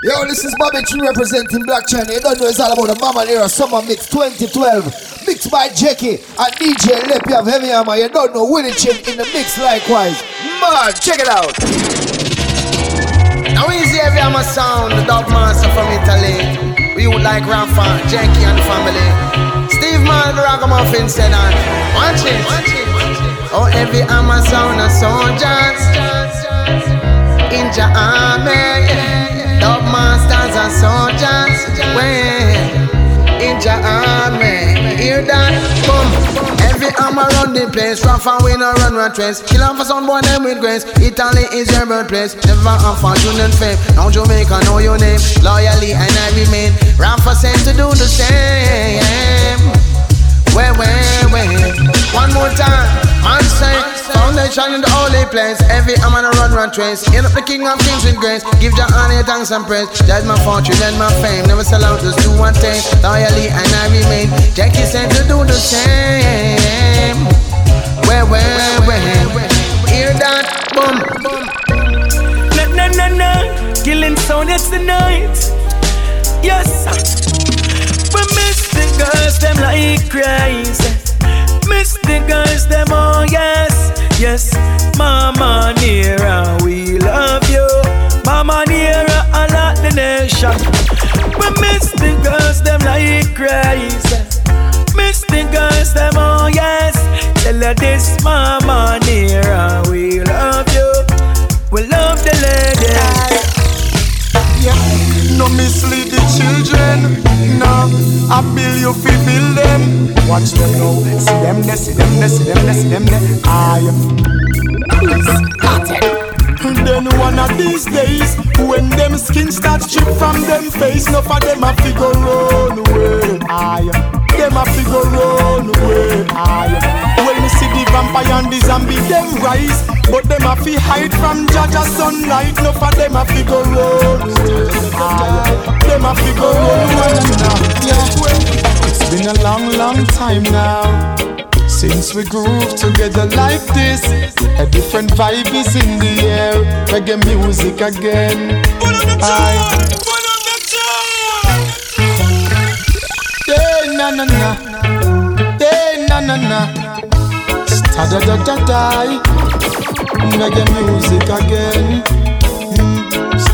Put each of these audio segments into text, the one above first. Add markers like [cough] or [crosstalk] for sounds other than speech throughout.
Yo, this is Bobby Tree representing Black Chiney. You don't know it's all about the Mamanera Summer Mix 2012. Mixed by Jackie and DJ Leppy of Heavy Hammer. You don't know Willie Chin in the mix likewise. Man, check it out. Now easy Heavy Hammer sound, the dub master from Italy. We would like Rafa, Jackie and family. Steve Man, the Ragamuffin said on. Watch it. Oh, Heavy Hammer sound of soldiers. In your army. Masters and soldiers, when in your army, hear that? Boom. Every arm around the place, rough and we no run run trace. Kill off for some boy them with grace. Italy is your birthplace. Never have fortune and fame. Now Jamaica know your name. Loyally and I remain. Rafa sent to do the same. Where, where, where? One more time. Man say. Foundation in the holy place. Every I'm on a run, run trace. End up the king of kings with grace. Give your honor, thanks and praise. That's my fortune and my fame. Never sell out, just do one thing. Loyally and I remain. Jackie said to do the same. Where, where, where? Hear that? Boom. Na na na na. Killing sound, it's the night. Yes. We miss the girls, them like crazy. Miss the girls, them all, yes, yes. Mamanera, we love you. Mamanera, I like the nation. We miss the girls, them like crazy. Miss the girls, them all, yes. Tell her this, Mamanera, we love you. We love the lady. Yeah. No mislead the children. No, I build you fi build them. Watch them now. See them there, see them there, see them there, see them there. I then one of these days, when them skin start strip from them face, no for them a figure run away. I them a figure run away. Aye. Vampire and the zombie, them rise. But them a fi hide from Jaja sunlight. No for them a figure run. Aye. Them a figure run Yeah. It's been a long, long time now. Since we groove together like this, a different vibe is in the air. Reggae music again. Aye. na na na. Hey na na na. Da da da da da. Reggae music again.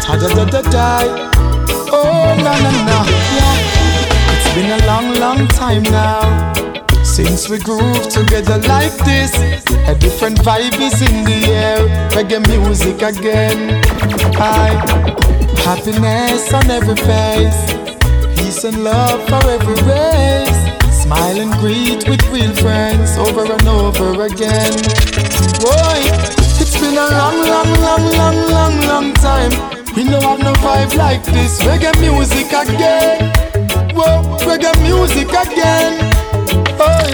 Da da da da da. Oh na na na. Yeah. It's been a long, long time now. Since we groove together like this, a different vibe is in the air. Reggae music again. Hi, happiness on every face peace and love for every race. Smile and greet with real friends over and over again. Boy, it's been a long, long, long, long, long, long time. We know have no vibe like this. Reggae music again. Whoa, reggae music again. Boy,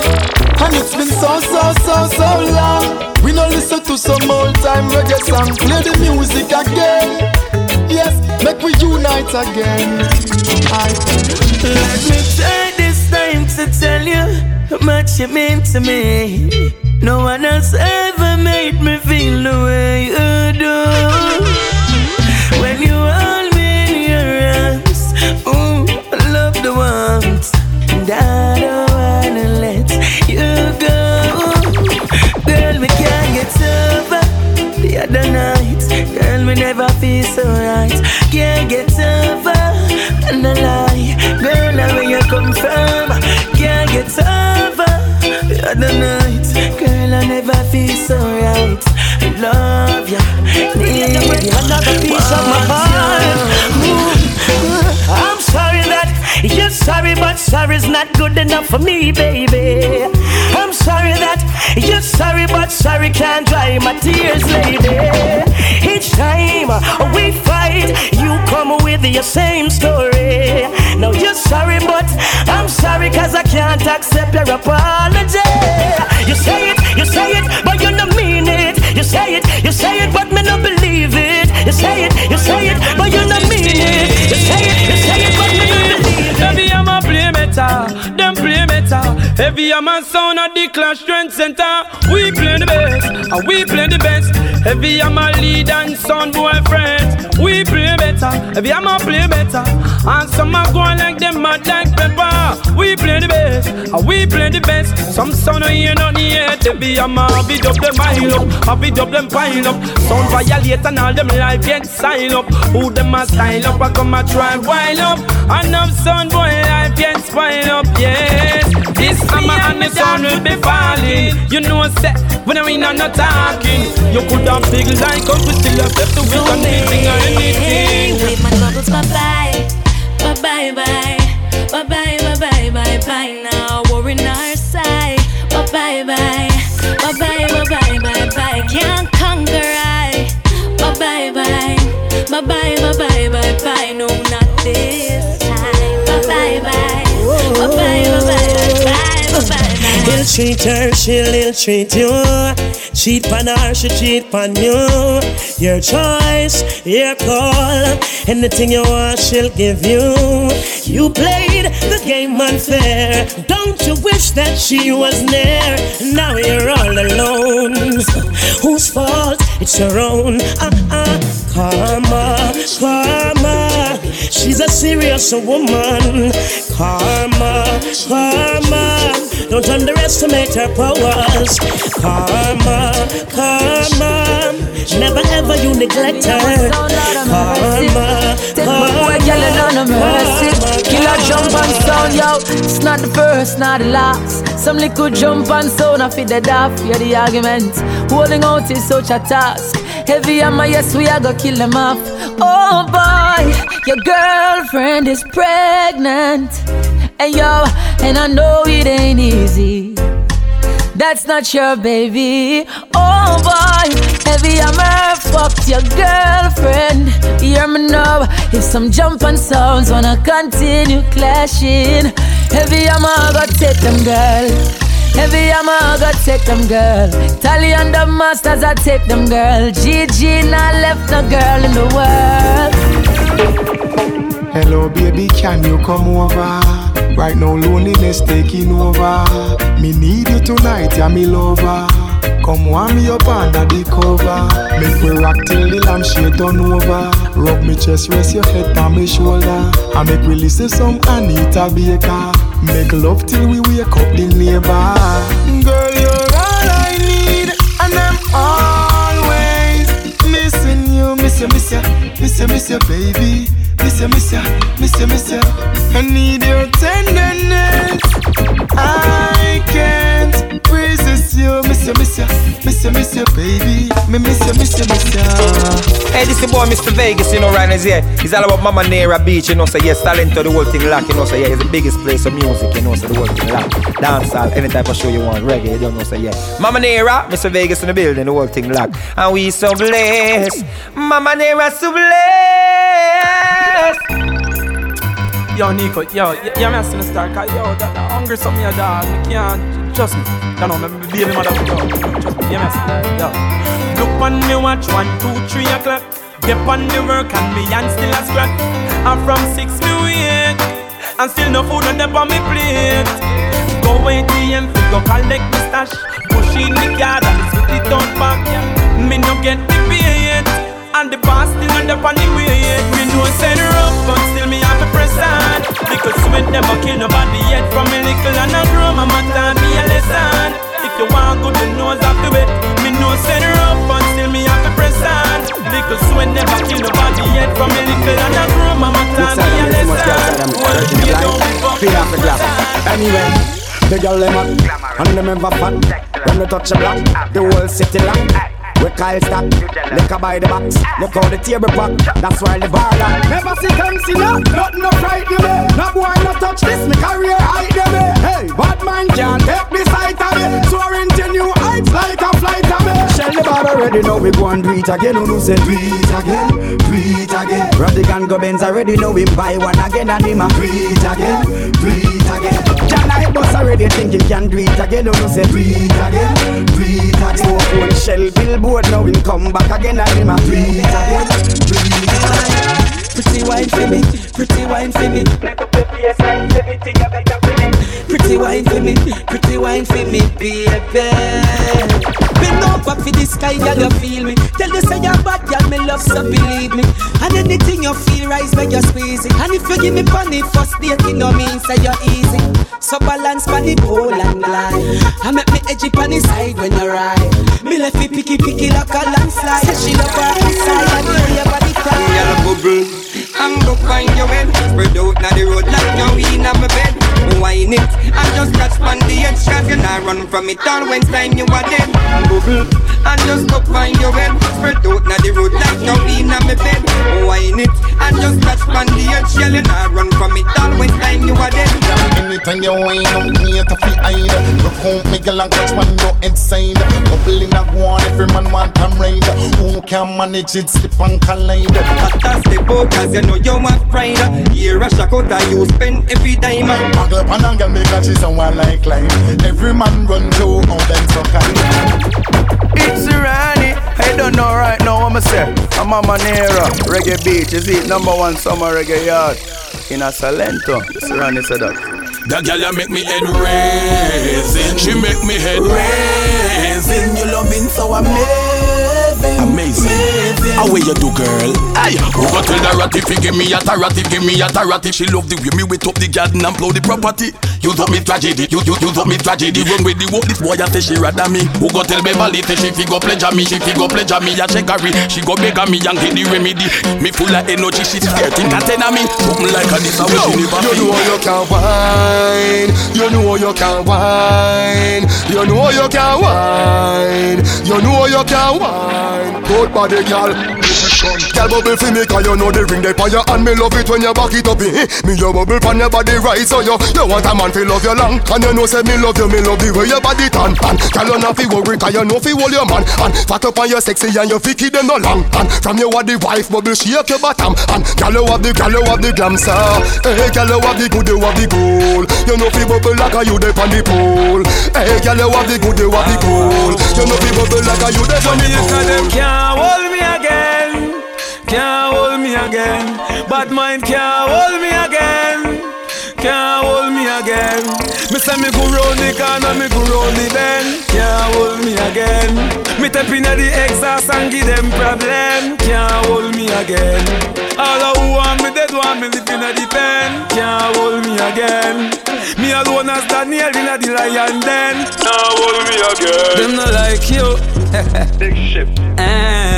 and it's been so, so, so, so long. We no listen to some old time reggae song. Play the music again. Yes, make we unite again. I Let me take this time to tell you how much you mean to me. No one else ever made me feel the way you do. When you hold me in your arms, ooh, I love the warmth, and I don't We never feel so right. Can't get over and a lie. Girl, where you come from? Can't get over the other night. Girl, I never feel so right. Love ya, need ya. Another piece of my heart. You're sorry, but sorry's not good enough for me, baby. I'm sorry that you're sorry, but sorry can't dry my tears, lady. Each time we fight, you come with your same story. Now you're sorry, but I'm sorry, cause I can't accept your apology. You say it, you say it, but you don't mean it. You say it, you say it, but me not believe it. You say it, you say it, but you don't mean it. You say it, Heavy Hammer sound at the Clash Trend Center. We play the best, and we play the best. Heavy Hammer lead and sound boy friends. We play better. better. Heavy Hammer play better. And some are going like them mad like pepper. We play the best, and uh, we play the best. Some sound here not yet. They be a beat up them pile up, I beat up them pile up. Sound violate and all them life get style up. Who them a style up, I come a try wild up. Enough sound boy life get spoil up, yes. This hammer and the sun will be falling. You know, set when I mean I'm not talking. You could have big like up, we still have left the week on anything or anything. Leave my troubles bye bye, bye bye bye, bye bye bye bye now. Worry on our side, bye bye bye, bye bye bye bye bye bye. Can't conquer I, bye bye bye, bye bye bye bye bye bye. No, not this time. Bye bye bye bye bye bye bye. He'll treat her, she'll ill treat you. Cheat on her, she cheat on you. Your choice, your call. Anything you want, she'll give you. You played the game unfair. Don't you wish that she was near? Now you're all alone. [laughs] Whose fault? It's your own. Ah. Karma, karma. She's a serious woman. Karma, karma. Don't underestimate her powers. Karma, karma. Never ever you neglect her. Karma, Take my boy, girl, and none of mercy. Killer jump and sound, yo. It's not the first, not the last. Some little jump and sound, I fit the daft, yeah, the argument. Holding out is such a task. Heavy on my yes, we are gonna kill them off. Oh boy, your girlfriend is pregnant. And yo, and I know it ain't easy. That's not your baby. Oh boy, heavy hammer fucked your girlfriend. Hear me now. If some jump and sounds wanna continue clashing, heavy hammer go take them girl. Heavy hammer go take them girl. Tally and the masters I take them girl. GG not left no girl in the world. Hello, baby, can you come over? Right now, loneliness taking over. Me need you tonight, yeah, me lover. Come warm me up under the cover. Make we rock till the lampshade turn over. Rub me chest, rest your head on my shoulder. And make we listen some Anita Baker. Make love till we wake up the neighbor. Miss you, miss you, miss you, miss you, baby. Miss you, miss you, miss you, miss you. I need your tenderness. I can't you, miss you, miss you, miss you, miss you, baby. Me miss you, miss you, miss you. Hey, this is boy Mr. Vegas, you know, right now, yeah. It's all about Mamanera Beach, you know, so yes, talent to the whole thing lock, you know, so yeah, it's the biggest place of music, you know, so the whole thing lock. Dancehall, any type of show you want, reggae, you don't know, so yeah. Mamanera, Mr. Vegas in the building, the whole thing lock. And we so blessed, Mamanera so blessed. Yo, Nico, yo, yeah, me a still cause yo, that, that hungry something a dog, me can't, trust me, you know, me baby mother, yo, trust me, yeah, me a still, yo. Look on me watch, one, two, three o'clock, get on the work and me hand still a scratch, and from six me wait, and still no food on the on me plate. Go ATM, fi go collect the stash, push in the card and with it on back, me no get the. And the boss still on the on the way. Me know send her up but still me have to press on. Because sweat never kill nobody yet. From a little and a grow my mother me a lesson. If you want good you know have to wait Me know send her up but still me have to press on. Because sweat never kill nobody yet. From a little and a grow mama taught me a lesson. Well, you don't give up Feel off the glass. Anyway, the girl them hot and them ever fat. When they touch a block, the whole city lock. We Kyle stop, liquor by the box. Look how the table pack. That's why the bar lock. Never see them see no, nothing no frighten me. No boy no touch this, me career hide them. eh. Hey, bad man can't take the sight of me. Soaring to new heights like a flight of me. Shell the bar already know we go and do it again. Who know say do it again, do it again. Radigan go Benz already know we buy one again and him a do it again, do it again. John I boss already think him can do it again. Who know say do it again, do it again. So phone shell billboard now him come back again and him a do it again, do it again. Pretty wine for me, pretty wine for me. Pretty wine for me, pretty wine for me, baby. Bend over for the sky, girl, you feel me. Tell you say you're bad, girl, me love, so believe me. And anything you feel rise, make you squeeze it. And if you give me money first date, it no mean say you're easy. So balance on the pole and glide. I make me edgy on the side when you ride. Me left me picky picky like a landslide. Say she love her inside and hear your body cry. Girl, bubble and go find your head. Spread out na the road like you in my bed. Wine it and just catch on the edge. Cause you not run from it all when time you are dead. Bubble and just go find your head. Spread out na the road like you in my bed. Wine it and just catch on the edge. Girl, you not run from it all when time you are dead. Anytime you wine up, me to fi hide Look out, me girl and catch man no inside Couple in a one, every man want a ride Who can manage it, slip and collide That's the boat, cause you know you want pride Here a shock out, you spend every dime Buckle up and a girl, me catch it someone like climb Every man run to out them so kind It's Ronnie, I don't know right now what I'm say I'm on Manera, Reggae Beach, is it number one summer reggae yard in a Salento. It's Ronnie said that. That gal ya make me head raising. She make me head raising. You loving so amazing. Amazing. How way you do, girl? Aye. Who go tell the ratty fi give me a tarati, give me a tarati. She love the way me wet up the garden and blow the property. You do me tragedy, you you you do me tragedy. Run with the walk, this boy a say she rather me. Who go tell me bality, she fi go pleasure me, she fi go pleasure me a checkery. She go beg me and get the remedy. Me full of energy, she scared think ten of me. Something like a this a way she never You know you can wine You know you can wine You know you can wine You know you can wine Good body girl Oh, Girl bubble for me cause you know the ring they fire And me love it when you back it up eh? Me your bubble pan your body right So you, you want a man to love you long And you know say me love you, me love the way your body tan And girl you not fi worry cause you know fi hold your man And fat up and you sexy and you fi keep them no long And from you are the wife bubble shake your bottom And girl you have the, girl you have the glam sir Hey girl you have the good, you have the gold You know fi bubble like a you dey on the pole Hey girl you have the good, you have the gold You know fi bubble like a you dey on the pole Can't hold me again, can't hold me again. Bad mind can't hold me again, can't hold me again. Me say me go round the corner, me go round the bend, can't hold me again. Me tap inna the exhaust and give them problem, can't hold me again. All of who want me dead want me live inna the pen, can't hold me again. Me alone as Daniel inna the lion den, can't hold me again. Them not like you. [laughs] Big ship. Eh.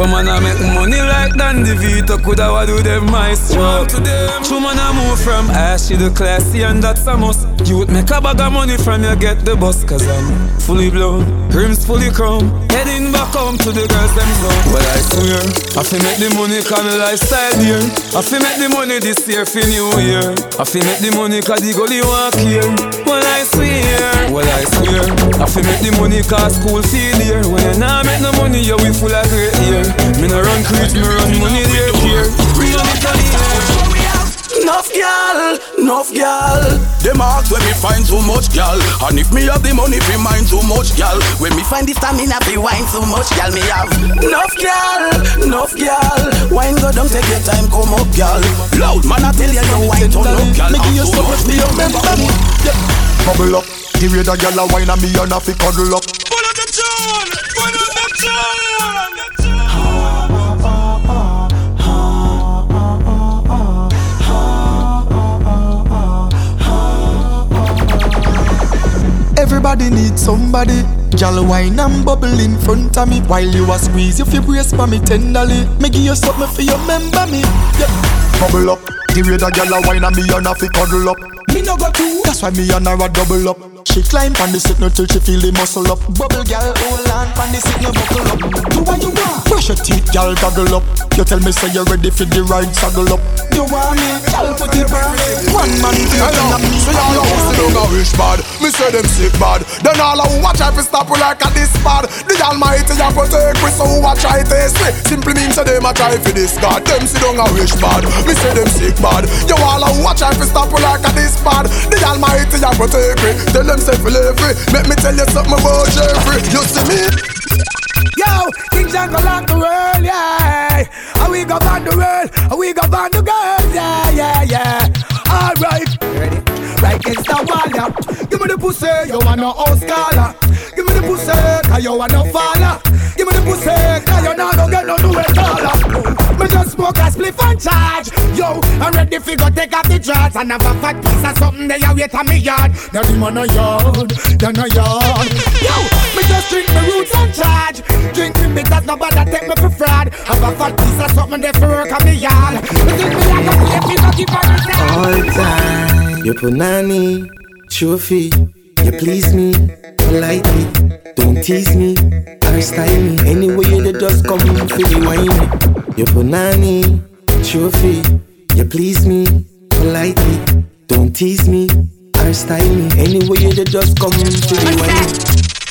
But man, I make money like Dan DeVito Coulda wa do them maestro to them? True man, I move from ashy to the classy And that's a must. Youth make a bag of money from you get the bus Cause I'm fully blown. Rims fully chrome Heading back home to the girls them zone. Well, I swear I fi make the money cause my lifestyle dear I fi make the money this year for new year. I fi make the money cause the gully walk here. Well, I swear Well, I swear I fi make the money cause school feel here. When you nah make no money, you we full of great year me no run creeps, me run money there here. Money to. Enough gal, enough gal. Them ask when me find too much gal, and if me have the money fi mind too much gal. When me find the stamina fi wine too much gal, me have enough gal, enough gal. Wine go down, take your time, come up gal. Loud man, I tell you, you wine turn up gal. Make you so much me remember me. Bubble up, the way the gal a wine and me and a fi cuddle up. Pull up the tune, pull up the tune. Everybody needs somebody. Gal wine and bubble in front of me While you a squeeze you feel brace for me tenderly Me give you something for you remember me yeah. Bubble up, the way the gal a wine and me and a fi cuddle up. Me no go too That's why me and her a double up She climb on the signal till she feel the muscle up Bubble gal hold on on the signal buckle up Do what you want Brush your teeth, gal, goggle up. You tell me say you're ready for the ride, saddle up. You want me Gal put it on One man I know, so y'all a host don't a wish bad. Me say them sick bad. Then all a who watch I fi stop we like a this bad. The Almighty a protect we so who a try test me. Simply means say them a try for this God. Them see don't a wish bad. Me say them sick bad. You all a who watch I fi stop we like a this bad. The Almighty a protect me. Tell them say fi live free. Make me tell you something about Jeffrey. You see me? Yo, King Jungle on the world, yeah. And we go on the world, and we go on the girls, yeah, yeah, yeah. Alright, You ready? Right against the wall, yeah. Give me the pussy, you want no house caller. Give me the pussy, cause you want no faller. Give me the pussy, cause you not gonna get no new taller. Me just smoke a spliff and charge. Yo, I'm ready for go take off the drugs and have a fat piece of something they a wait on me yard. Now them on no yard, they no yard. Yo, me just drink my roots and charge. Drink me bitters, nobody take me for fraud. Have a fat piece of something they for work on me yard. Me think me like a play, me no on the All time, you put nanny, trophy. You please me politely, don't tease me or style me. Anyway, you just come for the wine. You put nanny, trophy. You please me politely, don't tease me or style me. Anyway, you just come for the wine.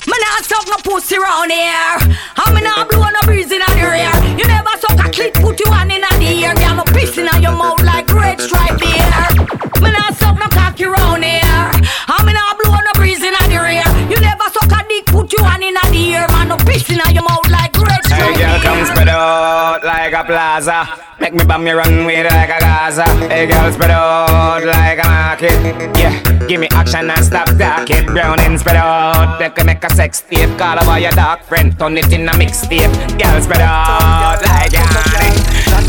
Me nah suck no pussy round here. And me nah blow no breeze inna the rear. You never suck a clit, put you on inna the ear. Girl, no piss inna your mouth like red stripe beer. Me nah suck no cocky round here. And me nah blow no breeze inna the rear. You never suck a dick, put you on inna the ear. Man, no piss inna your mouth like red Hey stripe girl, come spread out like a plaza. Make me bam me run with like a Gaza. Hey girl, spread out like a market. Yeah, give me action and stop talking. Brown and spread out. They can make a sex tape. Call over your dark friend, turn it in a mixtape. Girl, spread out like a honey.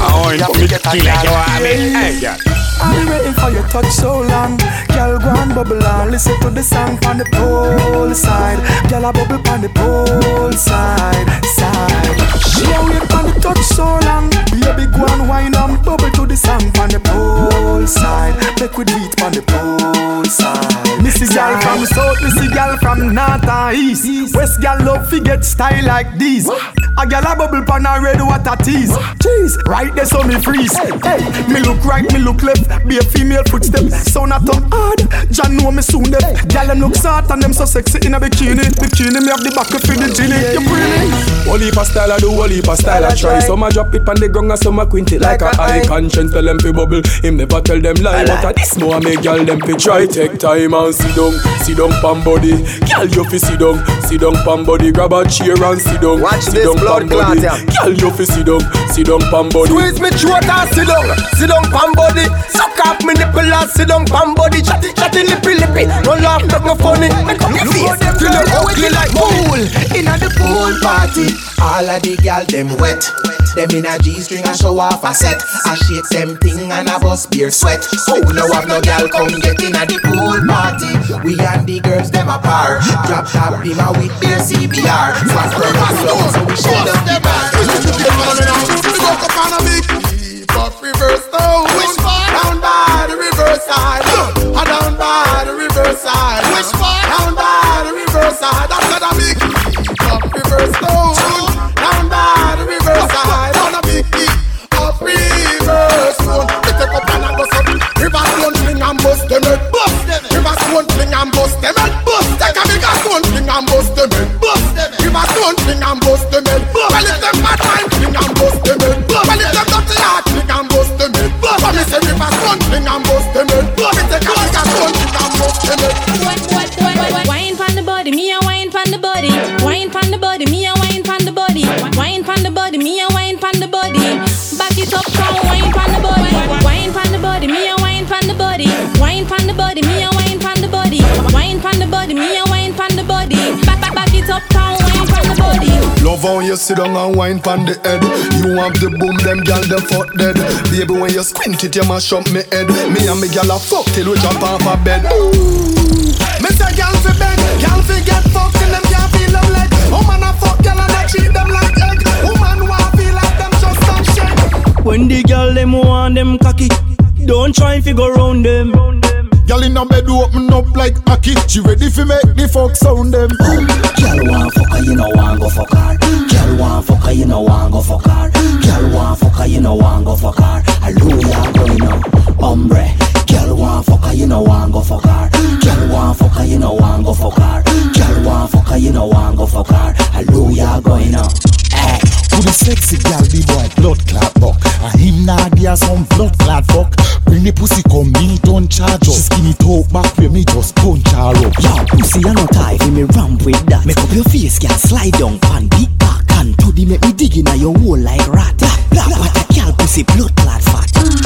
Oh, you me kill like you want me. Hey girl. I've been waiting for your touch so long. Girl, go and bubble on. Listen to the song from the pole side. Girl, I bubble on the pole side, side. She a wait for the touch so long. Baby, go and wine and bubble to the song from the pole side. Make we do it on the pole side. Missy girl from south, missy gal from north and east. West girl love fi get style like this. A girl a bubble pan a red water tease. Jeez, right there so me freeze. Hey, me look right, me look left. Be a female footstep. Sound a tongue hard. John know me soon them. Girl them look smart and them so sexy in a bikini. Bikini me have the back of the genie. You pretty. Whole heap of style I do, whole heap of style I try. Some a drop it on the ground and some a quint it like a eye. Conscience tell them fi bubble, him never tell them lie. But a this more make girl them fi try. Take time and sit down, sit down pam body. Girl you fi sit down, sit down pam body. Grab a chair and sit down, Watch sit this down blood pam body. clot, yeah. Girl you fi sit down, sit down pam body. Squeeze me throat and sit down, sit down pam body. Suck off me nipple and sit down pam body. Chatty chatty lippy lippy. Don't laugh, make me funny. Make up your face, feel it ugly like pool Inna the pool party All of the gal them wet Them in a G-string I show off a set I shake them thing and a bust beer sweat So no have no gal come get inna the pool party We and the girls them a par Drop top him my with beer CBR Swat from flow so we shut down the bar Fuck up on a big heap of reverse part? Down by the reverse side. Uh, down by the reverse side. Part? Down by the reverse side. That's not a big heap of reverse. Down bust them head. Bust them. River stone fling and bust them head. Bust. Take a stone fling and bust them head. Bust them. River stone fling and bust them head. Well if them bad mind fling and bust them head. Well if them dirty heart fling and bust them head. But me say river stone fling and bust them head. Me take a big stone fling and bust them head. Wine pon the body, me a wine pon the body. Wine pon the body, me a wine pon the body. Wine pon the body, me a wine pon the body. Back it up, come wine pon Love how you sit down and wine pon the head. You have the boom, them gal them fuck dead. Baby, when you squint it, you mash up me head. Me and me gal a fuck till we jump off a bed. Ooh. Me say gal fi beg, gal fi get fucked and them can't feel them leg. Woman a fuck gal and I treat them like egg. Woman want feel like them just don't shake. When the girl them want them cocky, don't try and figure round them. Gal in a bed open up like a kid. She ready fi make the fuck sound them. Girl want fuck her, you know want go fuck her. Girl want fuck her, you know want go fuck her. Girl want fuck her, you know want go fuck her. Hallelujah, going on, hombre. Girl want fuck her, you know want go fuck her. Girl want fuck her, you know want go fuck her. Girl want fuck her, you know want go fuck her. Hallelujah, going on. Hey. To the sexy gal, the boy blood clot buck And him nah give her some blood clot fuck Bring the pussy come, me don't charge up She skinny talk back where me just punch her up Yo, pussy, you no tie me ramp with that. Make up your face, girl, slide down pan big back baby make me dig in at your hole like rat. Blah, what a gal pussy blood clot fat.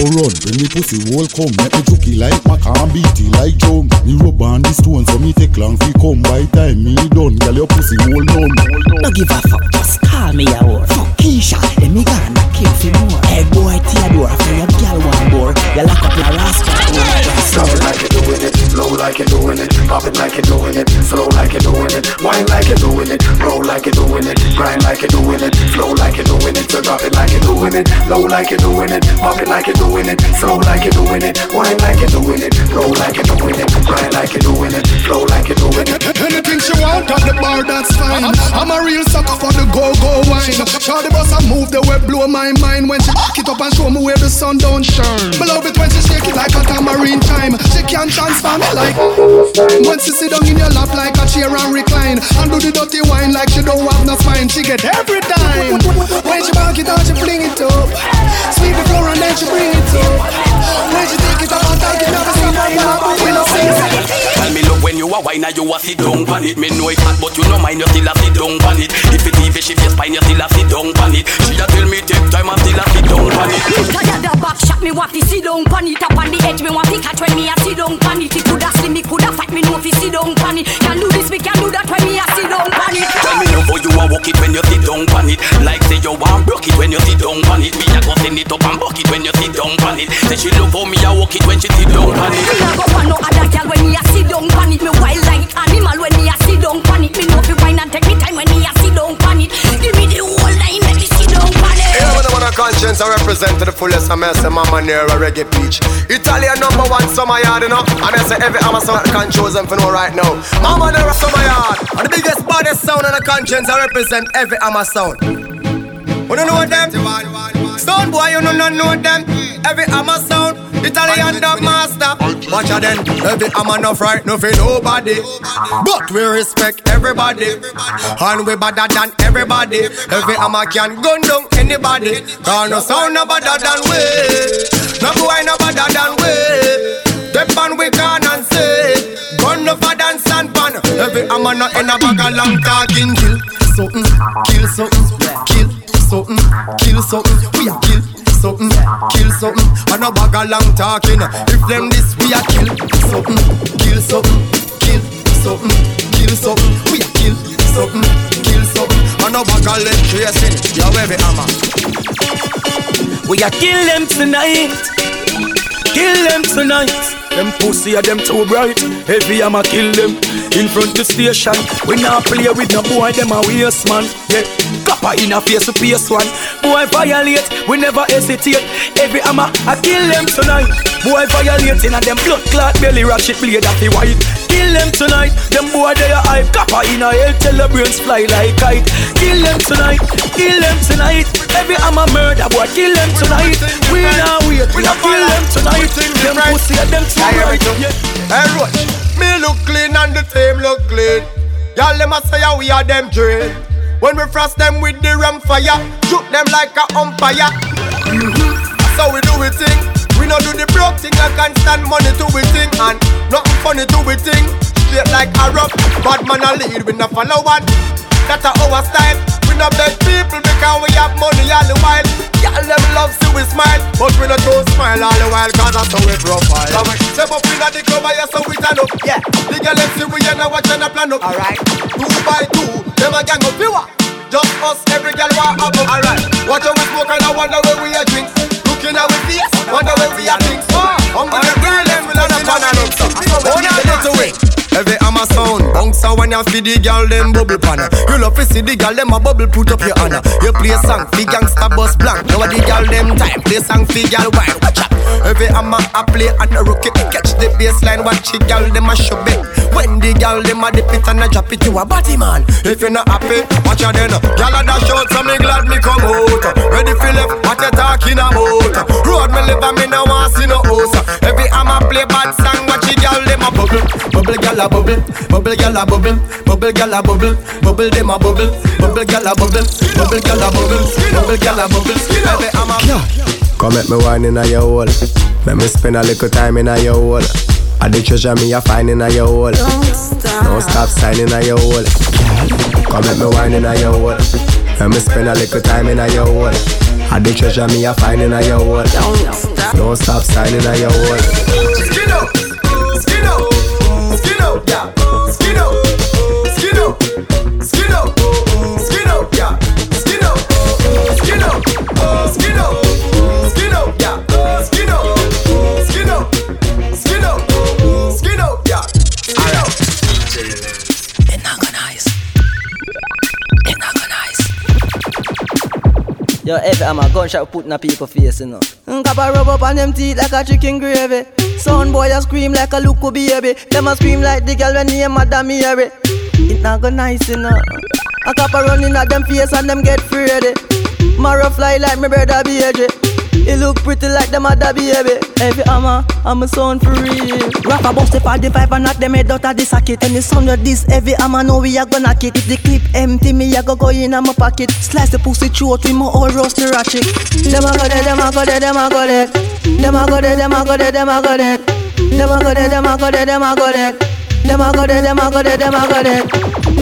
Oh run, bring me pussy wall come Make me jokey like Macam beaty like drum Me rub on the stone so me take long fi come By time me done, girl your pussy wall numb No give a fuck, just call me a whore. Fuck Keisha, then me gonna kill for more. Head boy Theodore, for your gal one more. You lock up your rascal. Stop it like you're doing it, low like you're doing it, pop it like you're doing it, slow like you're doing it, wine like you're doing it, roll like you're doing it, grind like you're doing it, flow like you're doing it, so drop it like you're doing it, low like you're doing it, pop it like you're doing it, slow like you're doing it, wine like you're doing it, roll like you're doing it, grind like you're doing it, flow like you're doing it. Anything she want at the bar, that's fine. I'm a real sucker for the go-go wine. Shawty boss, I move the way blow my mind when she back it up and show me where the sun don't shine. Me love it when she shake it like a tamarind time. She can transform me like when she sit down in your lap like a chair and recline and do the dirty wine like she don't have no spine. She get every time when she back it out, she fling it up, sweep the floor and then she bring it up. When she take it up and take it up, see now you have we no sense. Tell me love when you a wine and you a sit down pan it. Me know it hot, but you no mind you still a sit down pan it. If it even she face spine, you still a sit down pan it. She a tell me take time, I still a sit down pan it. Tired the back shot me want to sit down pan it up on the edge me want to catch when me a sit down pan it. He coulda slim, me coulda fat, me know fi sit down pan it. Can do this, me can do that when me a sit down pan it. Tell me love how you a walk it when you sit down pan it. Like say you want broke it when you sit down pan it. Me a go send it up and buck it when you sit down pan it. Say she love how me a walk it when she sit down pan it. Me a go want no other girl when me a sit down pan it. Me wild like animal when me a sit down pan it. Me know fi wine and take me time when me a sit down pan it. Give me the whole line, make me sit down pan it. Yeah, man, I want a conscience I represent to the fullest. I'm say Mamanera reggae peach. Italian number one summer yard, you know. And I say every Amazon can choose them for know right now. Mamanera summer yard. And the biggest, baddest sound on the conscience I represent every Amazon. You don't know them? Stone boy, you don't know them. Every Amazon, Italian dub master. Watch out then, Heavy Hammer enough right, no for nobody. But we respect everybody. And we better than everybody. Heavy Hammer can gun down anybody. Cause no sound no better than we. No boy no better than we. The pan we can and say. Gun no for dance and pan. Heavy Hammer no in a bag of long talking kill. Something, kill something, kill something, kill something. We a kill something, kill something. And a bag of long talking. If them this we a kill something, kill something, kill something, kill something. We a kill something, kill something. And a bag of lead tracing. Yo, every hammer. We a kill them tonight. Kill them tonight. Them pussy are them too bright. Heavy Hammer kill them in front of the station. We not play with no boy, them a waste man. Yeah, copper in a face to face one. Boy violate, we never hesitate. Heavy Hammer I kill them tonight. Boy violating and them blood clot belly ratchet blade at the white. Kill them tonight. Them boy they a hype. Copper in a hell tell the brains fly like kite. Kill them tonight. Kill them tonight. Heavy Hammer murder boy. Kill them tonight. We not wait. We not kill them tonight. Them pussy are them too bright. Yeah. Hey, Roach, me look clean and the team look clean. Y'all them a say we are them drain. When we frost them with the ram fire, shoot them like a umpire. So we do we thing. We no do the broke thing, I can't stand money to we thing and nothing funny to we thing. Straight like a rock, bad man a lead, we no follow one. That's our style. We no beg people because we have money all the while. Y'all them love see we smile, but we no don't smile all the while cause that's how we profile. Come on, step up in the club, yeah, so we turn up. Yeah, the girl let's see we ain't watching a plan up. Alright, two by two, them a gang up. Viewer, just us, every girl want up. Alright, watch how we smoke and I wonder where we are drinks. Looking at we face, wonder where we are things. Hungry the girl, them we love the banana up. Oh, now get away. Heavy Hammer sound Bouncer when you feed the girl them bubble pan. You love to see the girl them a bubble put up your hand. You play song fi gangsta bus blank. Now the girl them time Play song fi girl wine Watch out. Heavy Hammer a play and a rookie Catch the baseline watch the girl them a shove it When the girl them a dip it and a drop it You a body man. If you not happy watch out then. Girl a dash out so me glad me come out. Ready for left what you talking about? Road me live and me no want see no house. Heavy Hammer play bad song watch the girl them a bubble. Bubble girl a bubble, bubble gal a bubble, bubble gal a bubble, bubble dem a bubble, bubble gal a bubble, bubble gal a bubble, bubble gal a bubble. Baby, I'm a Come make me wine in a your hole. Let me spend a little time in a your hole. I the treasure me a find in a your hole. Don't stop, Don't stop signing a your hole. Come make me wine in a your hole. Let me spend a little time in a your hole. I the treasure me a find in a your hole. Don't stop signing a your hole. Skin up, skin up, skin up, yeah. Skin up, skin up, yeah. Skin up, skin Yo, every I'm a gunshot put a people face, you know. Mm, Copper rub up on them teeth like a chicken gravy. Son boy a scream like a loco baby. Them a scream like the girl when name Madam Mary. It not go nice, you know. A copper running at them face and them get ready. Marrow fly like my brother BJ. He look pretty like them other baby. Heavy Hammer, I'm a son for real. Rap about the 45 and not them head out of the socket. And the sound of this Heavy Hammer know we are gonna kick. If the clip empty, me I go go in my pocket. Slice the pussy throat with my roast the ratchet. Them a go there, them a go there, them a go there. Them a go there, them a go there, them a go there. Them a go there, them a go there, them a go there. Them a go there, them a go there, them a go there.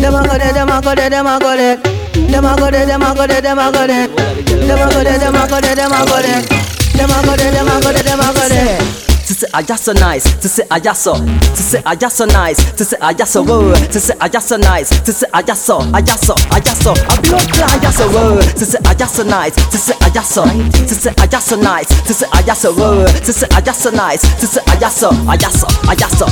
Them a go there, them a go there, them a go there. Them a go there, them a go there, a go there. A go there, a go there, a go there. A go there, a go there, a go there. To say I just so nice, to say I just so, to say I just so nice, to say I just so whoa, to say I just so nice, to say I just so, I just so, I just so, I clot, I just so whoa, to say I just so nice, to say I just so, to say I just so nice, to say I just so whoa, to say I just so nice, to say I just so, I just so, I just so.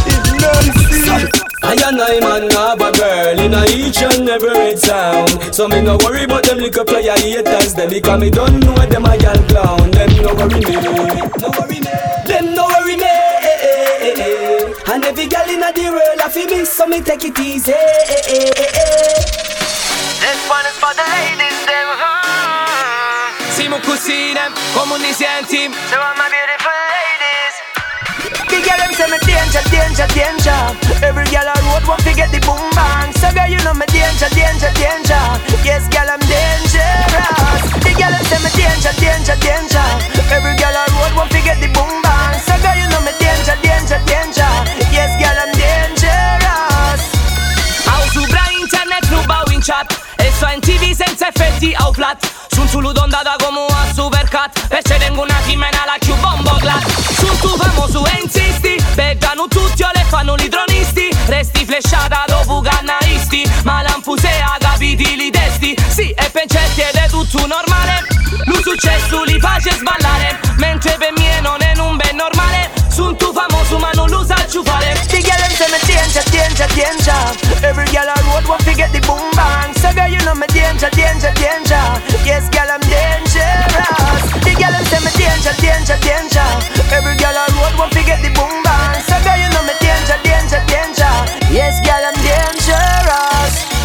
I and I man have a girl in a each and every town So me no worry about them little player haters Them because me don't know what them a gal clown Them no worry me, no worry me Them no worry me eh, eh, eh, eh. And every gal in the world I feel me so me take it easy eh, eh, eh, eh, eh. This one is for the ladies, them. Siamo così, them, come un team. So all my beautiful ladies. The girl them say me danger, danger, danger. Every girl I road want to get the boom bang. So girl you know me danger, danger, danger. Yes, girl I'm dangerous. Girl them say me danger, danger, danger. Every girl I road want to get the boom bang. So girl you know me danger, danger, danger. Yes, girl I'm dangerous. Au subra internet ruba in chat E sto in tv senza effetti au flat Sunt solo dondata come a supercat Perché tengo una chimena la più bombo glass Sunt tu famoso e insisti Beccano tutti o le fanno i dronisti Resti flashata dopo cannaisti Ma l'anfusea capiti li testi Sì e è tutto normale successo li face sballare Mentre per me non è un ben normale tu famoso ma non lo fare The girl say me danger, danger, danger. Every girl I road want to get the boom bang. So girl you know me danger, danger, danger. Yes, girl I'm dangerous. The girl say me danger, danger, danger. Every girl I road want to get the boom bang. So girl you know me danger, danger, danger. Yes, girl I'm dangerous.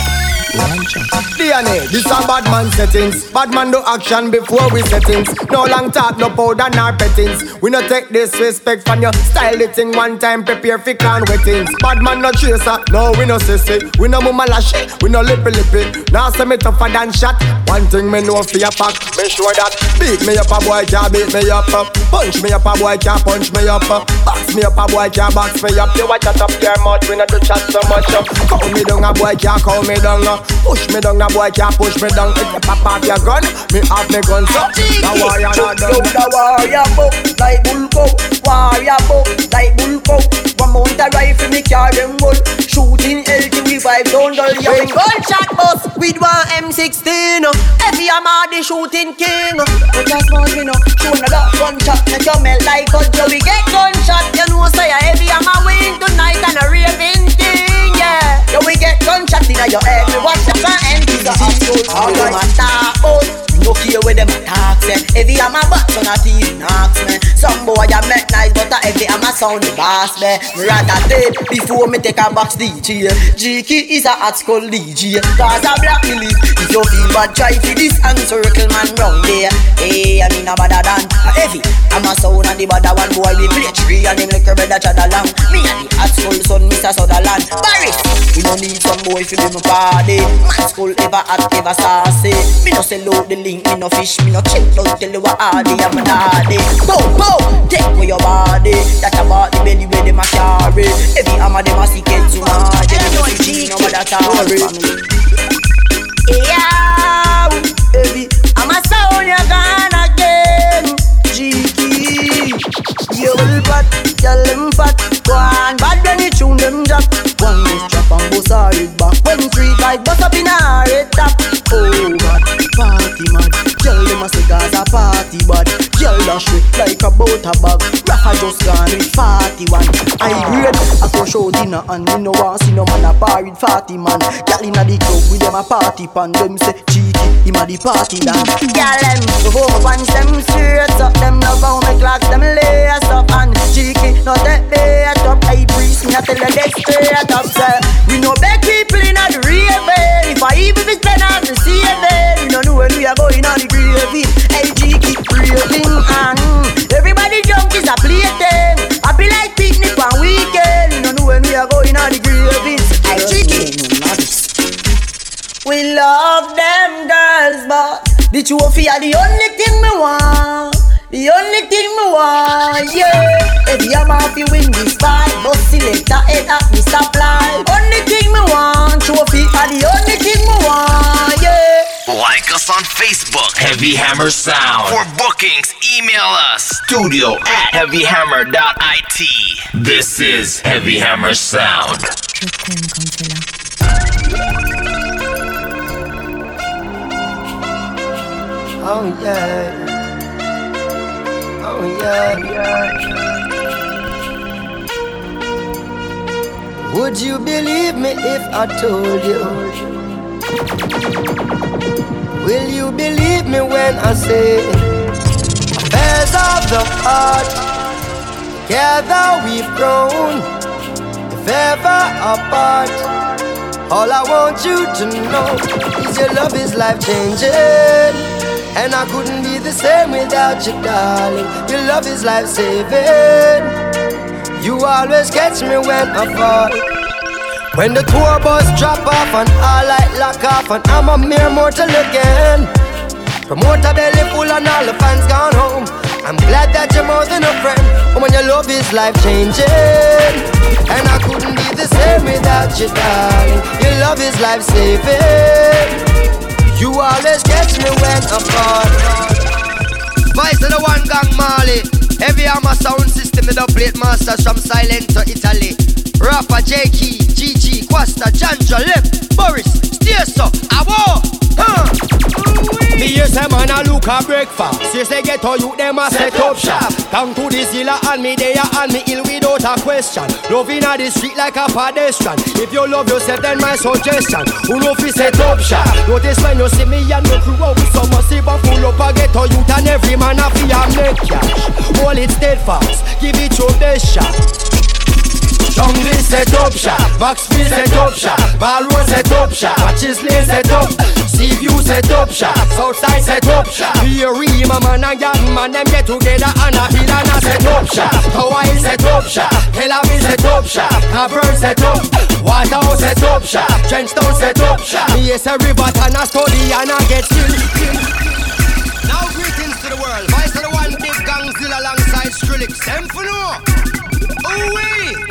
DNA, this a bad man settings. Bad man do action before we settings. No long talk, no powder, nor pettings. We no take disrespect from your style. The thing one time prepare for can wettings. Bad man no chaser, no we no sissy. We no mama lash, we no lippy lippy. Now say me tougher than shot. One thing me know for your pack, make sure that beat me up a boy can't beat me up. Punch me up a boy can't punch me up. Box me up a boy can't box me up. You watch chat up your mouth, we no do chat so much. Up. Call me down a boy can't call me down. Push me down a boy can't push me down. If you pop off your gun, me have me gun so. The warrior not done. The warrior book like bull cow. Warrior book like bull cow. One mount a rifle, me carry wood. Shooting LTV five down the We gunshot bus with one M16 Heavy I'm the shooting king But just want me know Show another gunshot Make you melt like a We get gunshot You know say a heavy I'm a win tonight And a raving thing Yo we get gunshot in your head. We watch the front end To the absolute All a talk no care where them attack say Heavy I'm a box on a teeth knocks me. Some boy a make nice but a heavy I'm a sound boss Me. Rather dead before me take a box DJ GK is a hot skull DJ Cause a black me live If you feel bad try for this and circle man round there. Hey I mean a better than heavy. I'm a sound and the better one boy we play tree And him like a brother chad along Me and the hot skull son Mr. Sutherland. Paris We no need some boy for them party. Man skull ever hot ever saucy. Me no sell out the link me no fish, me no chips. Don't tell you a hardy, I'm an hardy. Bow, bow, take away your body. That about the belly where they a carry. Heavy Hammer them a seek it to my. Them no fish, no mother carry. Yeah, every I'm a sound you gone again. GK will pot, tell them fat. Go on, bad when you tune them drop. One miss drop and bust her head back. When three guys bust up in a head top. Oh God, party mad. Tell them a say Gaza party bad. Girl dash me like a a bag. Rafa just gone with 41. I grade, I go show dinner and me no want see no man a bar with 40 man. Girl inna the club with them a party pan. Them say cheeky, him a the party dance. Girl them go home and them straight up. Them love how me clocks them lace up and cheeky. No take bait up. I breeze me a tell you they straight up. Say we no beg people inna the raving. If I even be spend on the saving, we no know when we are going on the gravy. Hey cheeky, raving and everybody jump is a plaything. I be like picnic on weekend. You know when we are going on the gravy. Hey cheeky. We love them girls, but the trophy are the only thing me want. The only thing me want, yeah. If you have to win this fight, but selector head at me supply. Only thing me want, trophy are the only thing me want, yeah. Like us on Facebook, Heavy Hammer Sound. For bookings, email us studio at heavyhammer.it. This is Heavy Hammer Sound. Oh yeah. Oh yeah. Would you believe me if I told you? Will you believe me when I say affairs of the heart? Together we've grown, if ever apart. All I want you to know is your love is life changing. And I couldn't be the same without you, darling. Your love is life saving. You always catch me when I fall. When the tour bus drop off and all light lock off, and I'm a mere mortal again. Promoter belly full and all the fans gone home. I'm glad that you're more than a friend. Woman, your love is life changing. And I couldn't be the same without you, darling. Your love is life saving. You always catch me when I fall. Vice of the one gang Mali. Heavy Hammer sound system, the plate masters from Silent to Italy. Rapper J Key, GG, Quasta, Janja, Lip, Boris, Stieso, Awo, huh? Me hear say man a look a breakfast. Yes they get to you them a set up shop. Thank to the zilla and me they and me ill without a question. Loving a the street like a pedestrian. If you love yourself then my suggestion. Who know fi set up shop? Notice when you see me and me crew oh, out with some massive and full up. A get to youth And every man a fi a make cash. Hold it steadfast, give it your best shot Up shop, Maxfield set up shop, Balroad set up shop, Matches Lane set up, Seaview set up shop, Southside set up shop. Here we my man and young man them get together and a hill and a set up shop. Hawaii set up shop, Tel Aviv set up shop, Cavern set up, Waterhouse set up shop, Trenchtown set up shop. Me is a river and a study and a get still. Now greetings to the world. Vice of the one big gangzilla alongside Skrillex. Them for no. Ooh wee.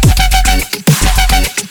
Thank you.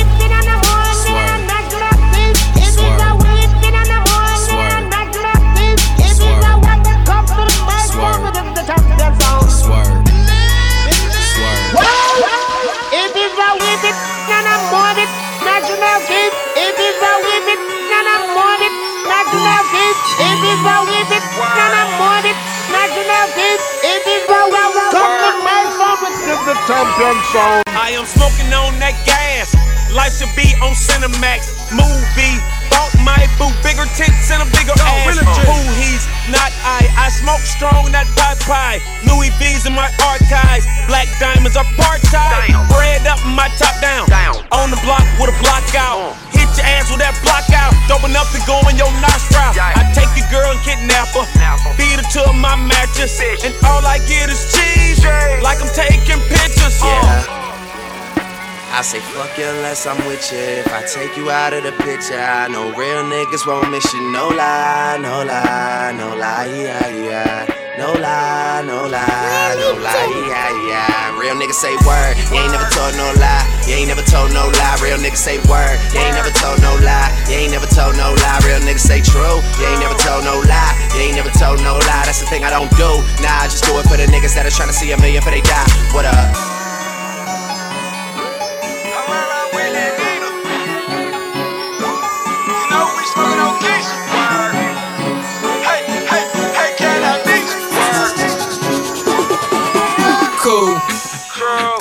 I am smoking on that gas. Life should be on Cinemax. Movie. Bought my boo. Bigger tits and a bigger ass. Who he's not I. I smoke strong, not pie pie. Louis V's in my archives. Black diamonds apartheid. Bread up my top down. On the block with a block out. Hit your ass with that block out. Dope enough to go in your nostril. I take your girl and kidnap her. Beat her to my mattress. And all I get is cheese. Like I'm taking pictures. Uh. I say fuck you unless I'm with you. If I take you out of the picture, I know real niggas won't miss you. No lie, no lie, no lie, yeah, yeah. No lie, no lie, no lie, yeah, yeah. Real niggas say word, you ain't never told no lie. You ain't never told no lie. Real niggas say word, you ain't never told no lie. You ain't never told no lie. Real niggas say true, you ain't never told no lie. You ain't never told no lie. That's the thing I don't do. Nah, I just do it for the niggas that are trying to see a million for they die. What up?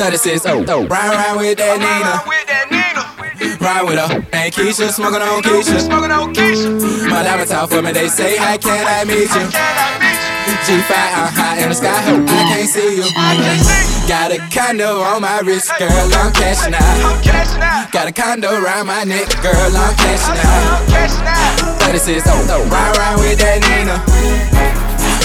36, oh, oh. Ride, ride with that Nina. Ride with her, and Keisha, smoking on Keisha. My diamonds talk for me, they say, How can I meet you? G5 out high in the sky, hope I can't see you. Got a condo on my wrist, girl, I'm cashing out. Got a condo around my neck, girl, I'm cashing out. 36, oh, oh, ride, ride with that Nina.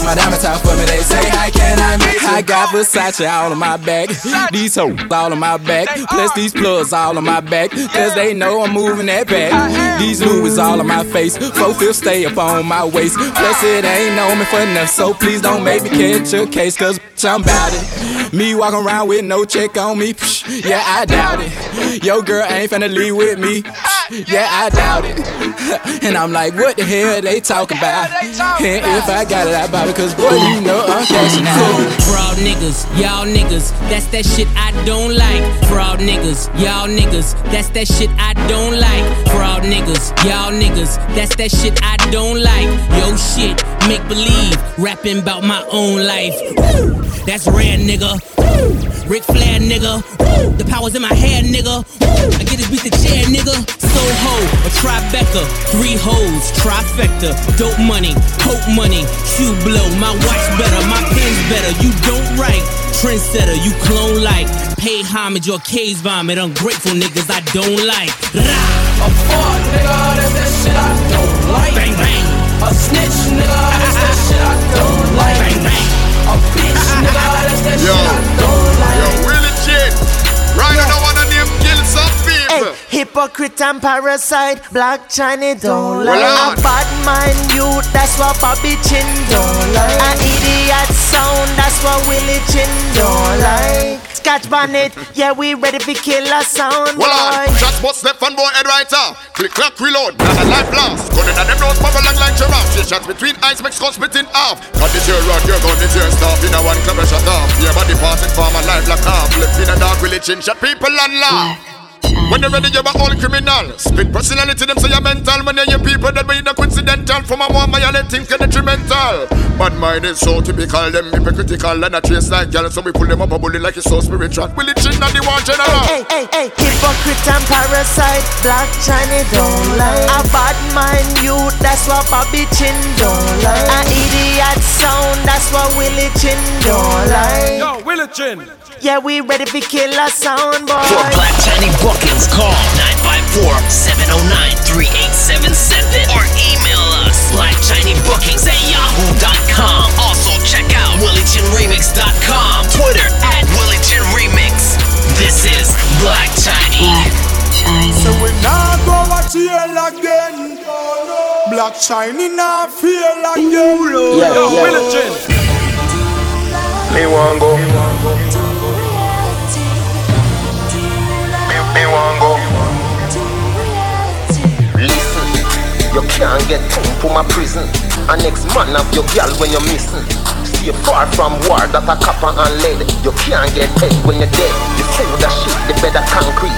My diamonds for me, they say, How can I meet you? I got Versace all on my back, these hoes all on my back, plus these plugs all on my back, cause they know I'm moving that back. These Louis all on my face, four fifths stay up on my waist, plus it ain't on me for enough, so please don't make me catch a case, cause I'm bout it. Me walking around with no check on me, psh, yeah, I doubt it. Yo, girl ain't finna leave with me, psh, yeah, I doubt it. [laughs] And I'm like, what the hell they talking about? And if I got it, I bought it, cause boy, you know I'm cashing out. Fraud niggas, y'all niggas, that's that shit I don't like. Fraud niggas, y'all niggas, that's that shit I don't like. Fraud niggas, y'all niggas, that's that shit I don't like. Yo shit, make believe, rapping about my own life. Woo, that's rare, nigga. Woo, Ric Flair, nigga. Woo, the power's in my hair, nigga. Woo, I get this beat the chair, nigga. Soho, a Tribeca, three hoes, trifecta, dope money, coke money, shoe blow, my watch better, my pen's better. You don't write, trendsetter, you clone like, pay homage or case vomit, ungrateful niggas I don't like. Rah. A fraud, nigga, that's that shit I don't like. Bang bang. A snitch, nigga, that's that shit I don't like. Bang bang. A bitch, nigga, Yo, yo, Willie J. Right one Hypocrite and parasite, Black Chiney don't Well, like. on. A bad mind youth, that's what Bobby Chin don't like. An idiot sound, that's what Willie Chin don't like. Scotch bonnet, yeah we ready for kill a sound Well on, boy. shots bust left and boy head right off. Click clack reload, not a life blast. Gun in them nose bubble long like giraffe. Three shots between eyes make skull split in half. Cut this your rod, your gun, this your staff. In a one club shut off. Your body passing for my life like half. Left in a dark village and shot people and laugh. When you're ready, you're a old criminal. Spit personality, them say you're mental. When you're people that be the coincidental. From a one, my think you're detrimental. Bad mind is so typical, them hypocritical and a trace like girl. So we pull them up a bully like it's so spiritual. Will it chin on the one general? Hey, hey, hey, hypocrite and parasite, Black Chiney don't like. A bad mind youth, that's what Bobby Chin don't like. An idiot sound, that's what Willie Chin don't like. Yo, Willie Chin. Yeah, we ready for kill a sound boy. For Black Chiney bookings, call 954-709-3877 or email us blacktinybookings at yahoo.com. Also check out williechinremix.com, Twitter at williechinremix. This is Black Black Chiney. So we now go a jail again. Black Chiney now feel again. Yeah, Yo, yeah. Willie Chin? Me want go. Me, me want go. Listen, you can't get home from my prison. A next man of your girl when you're missing. Stay far from war that a copper and lead. You can't get head when you're dead. You say that shit, the bed of concrete.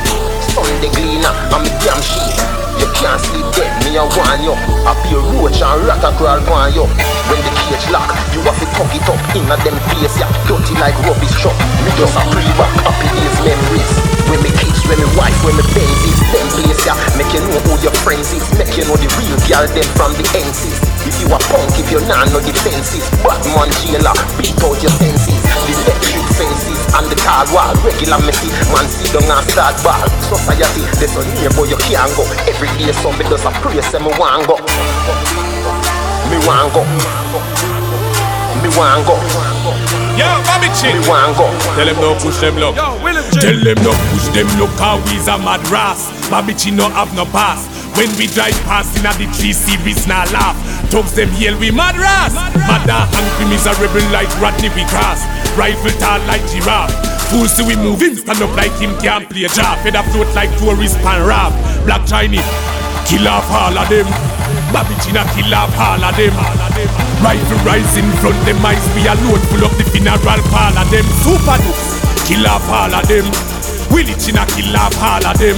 Sunday cleaner, I'm a damn shit. Can't sleep dead, me a want you. I be a roach and rat a crawl on you. When the cage lock, you have to tuck it up in a them face, yeah. Dirty like rubbish truck. Me just a pre-rock happy days memories. When me kids, when me wife, when me Benzies, them place, yeah. Make you know who your friends is. Make you know the real girl them from the NCs. If you a punk, if you're not know the fences. Batman jailer, beat out your senses. The electric fences and the tall wall. Regular messy, man see down and start ball. Society, there's a neighbor you can't go. Every day somebody does a pray, say me want go. Me want go. Me want go. Yo, Bobby Chick. Me go. Tell them no push them look. Tell them no push them look. How we's a mad ras. Bobby Chick no have no pass. When we drive past in a the three series now laugh. Thugs them yell we mad ras. Mad and hungry miserable like Rodney we cross. Rifle tall like giraffe. Fools see we moving, stand up like him can't play job. Head float like tourist pan rap. Black Chiney, kill off all of them. Bobby Chin kill off all of them. Rifle rise in front them eyes, we alone full up the funeral parlor them. Supa Dups, kill off all of them. Willie Chin kill off all of them.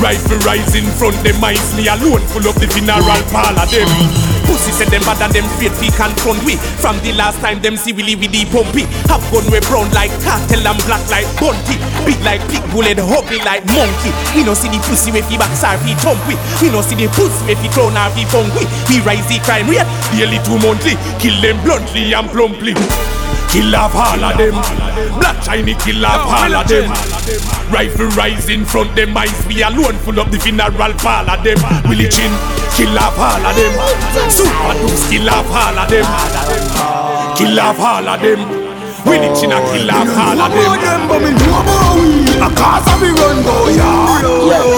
Rifle rise in front them eyes, me alone full up the funeral parlor them. Pussy said them bad and them straight we confront we. From the last time them see we Willie with the pumpy Have gun we brown like cartel and black like bunty. Big like pig bullet, ugly like monkey. We no see the pussy with the backs or fi thump we We no see the pussy with the crown or fi fung we We rise the crime rate daily two monthly. Kill them bluntly and plumply Kill off all of them. Black Chiney kill off oh, all of them. Rifle rise in front them eyes. We alone full up the funeral parlor them. Willie Chin kill off all of them. Supa Dups kill off all of them. Kill off all of them. Willie Chin a kill off all of them. Them, but me know about we. A cause of me run go yeah.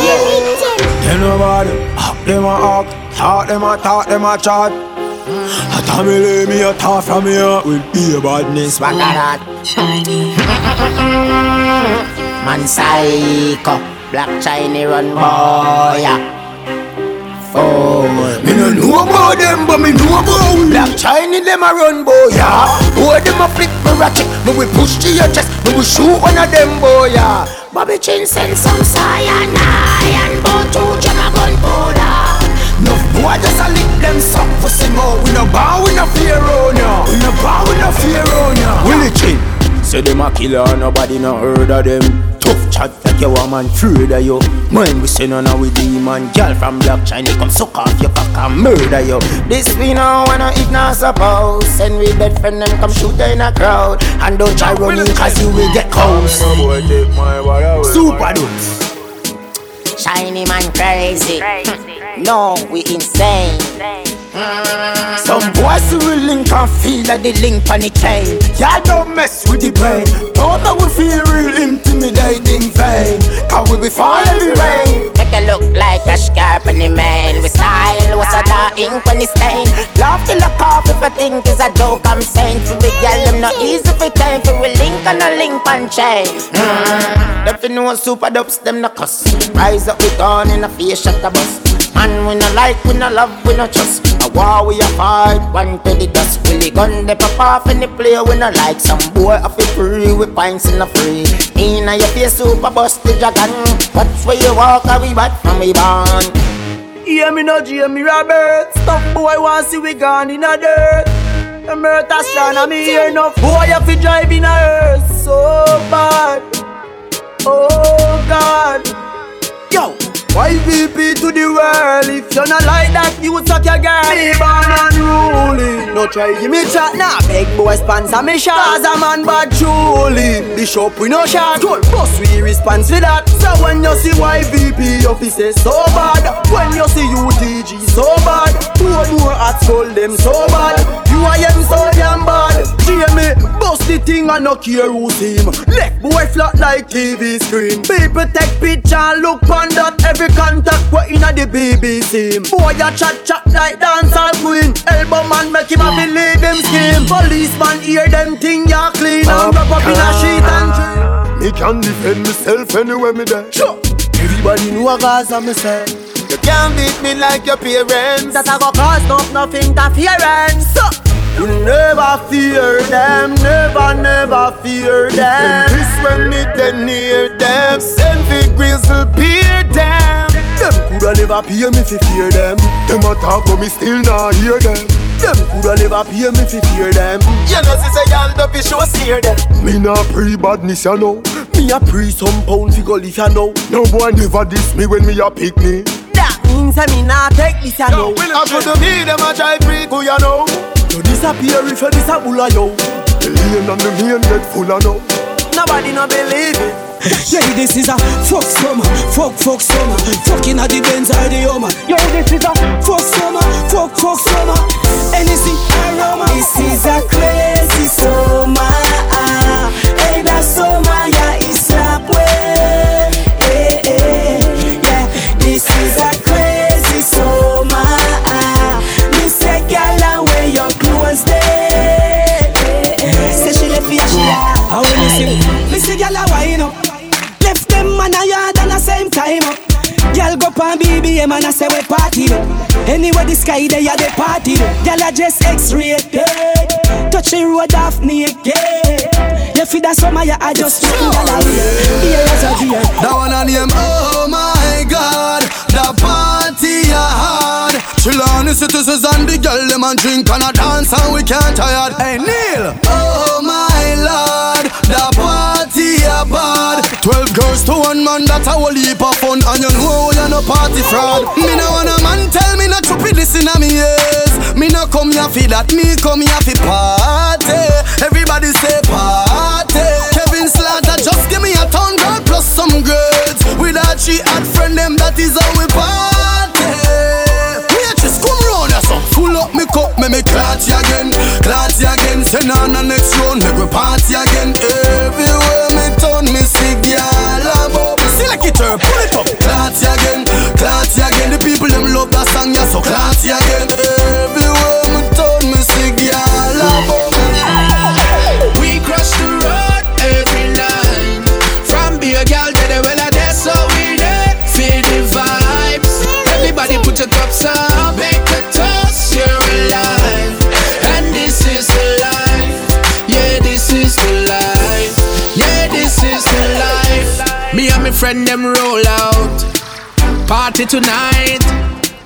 Tell nobody, hawk them a hawk, talk them a talk them a chat. A time me lay me a talk from heart with be a badness. What that? Man psycho, Black Chiney run boy. Oh, Me no know about them, but me know about we. Black Chiney them a run boy, yeah. Boy them a flip me ratchet, me we push to your chest, me we shoot one of them boy, yeah. Bobby Chin send some cyanide and bow two jam a gun powder. No boy just a lick them suck for some more. We no bow, we no fear on ya. We no bow, we no fear on ya. Willie Chin. Say them a killer, nobody no heard of them. Tough chat like your woman afraid of you. When we say none of we demon, girl from Black Chiney come suck off your cock and murder you. This we know wanna eat not suppose. Send we bed friend them come shoot in a crowd. And don't try running cause you will get cold. Supa Dups. Shiny man crazy. No, we insane. Some boys will link and feel like the link on the chain. Y'all don't mess with the brain. Don't we feel real intimidating vain. Cause we be fall every rain. Make it look like a scarp on the man. We style what's a dark ink on the stain. Love to look off if I think is a joke I'm saying. To the girl, them not easy for time. For we link on a link and chain. Mm. Them fi Supa Dups, them no cuss. Rise up with on in a face shot a bus. Man, we no like, we no love, we no trust. A war we a fight, one to the dust. Willy gun they pop off in the play, we no like. Some boy off it free, we pints in the free. Inna your face, super bust the dragon. Watch where you walk, a we bad from we born. Hear me no Jamie Roberts Some boy want see we gone in a dirt The murder strong and me hear enough Boy have to drive in a hearse So bad Oh God Yo YVP to the world If you not like that you suck your girl. Me born unruly. No try give me chat now. Nah. Big boy sponsor me shot. Cause a man bad truly. Bishop we no shot. Told boss we response for that. So when you see YVP officer so bad. When you see UTG so bad. Two more at soul them so bad. You I am so damn bad. Jamie, bust the thing and no care who see him. Left boy flat like TV screen. People take picture look on that. Every contact what inna the BBC. Boy a chat chat like dancehall queen. Elbow man make him a believe him scheme. Policeman hear them thing ya clean and oh, wrap up in a sheet and dream. Me can defend myself anywhere me there. Sure. Everybody know a cause of myself. You can't beat me like your parents. That I go cause no nothing interference. You never fear them, never, never fear them. This when me then near them, send the grizzle beer them. Them coulda never pay me fi fear them. Them a talk but me still not hear them. Them coulda never pay me fi fear them. You know see say y'all don't be sure steer them. Me not pre badness you know. Me a pre some pound fi go if you know. No boy never diss me when me a pick me. That means I me not take this you know. I could be them a try free go you know. You disappear if you disappear yo. The lane and the main get full of no. Nobody no believe it. [laughs] Yeah, this is a fuck summer, fuck fuck summer, fucking at the Benz or the Hummer. Yo, this is a fuck summer, fuck fuck summer, anything aroma. This is a crazy summer, hey that go pan BBM and I say we party up. Anyway the sky they a the party up. Girl a just X-rated. Touch the road off naked. You feel that summer you a just chicken gyal a Here as a beer. That one a name, oh my God, the party a hard. Chill on the citizens and the girl them and drink and a dance and we can't tired. Hey Neil, oh my Lord, the party a bad. Twelve girls to one man, that's a whole heap of fun. And you know you're no party fraud. Me no want a man tell me not stupid listen to me ears. Me no come here for that, me come here for party. Everybody say party. Kevin Slaughter just give me a ton girl plus some grades. With that she had friend them, that is how we party. Wait, just come round here so Full up me cup, me me you again. You again, send on the next round Make we party again Everywhere her, pull it up Clot again, clot again. The people them love that song, yeah, so clot again. Everywhere me turn, me see girl a We crush the road every night. From beer girl to the well there So we there, feel the vibes. Everybody put your cups up Make a toast, you're alive. And this is the life. Yeah, this is the life. Yeah, this is the life. Me and my friend them Party tonight.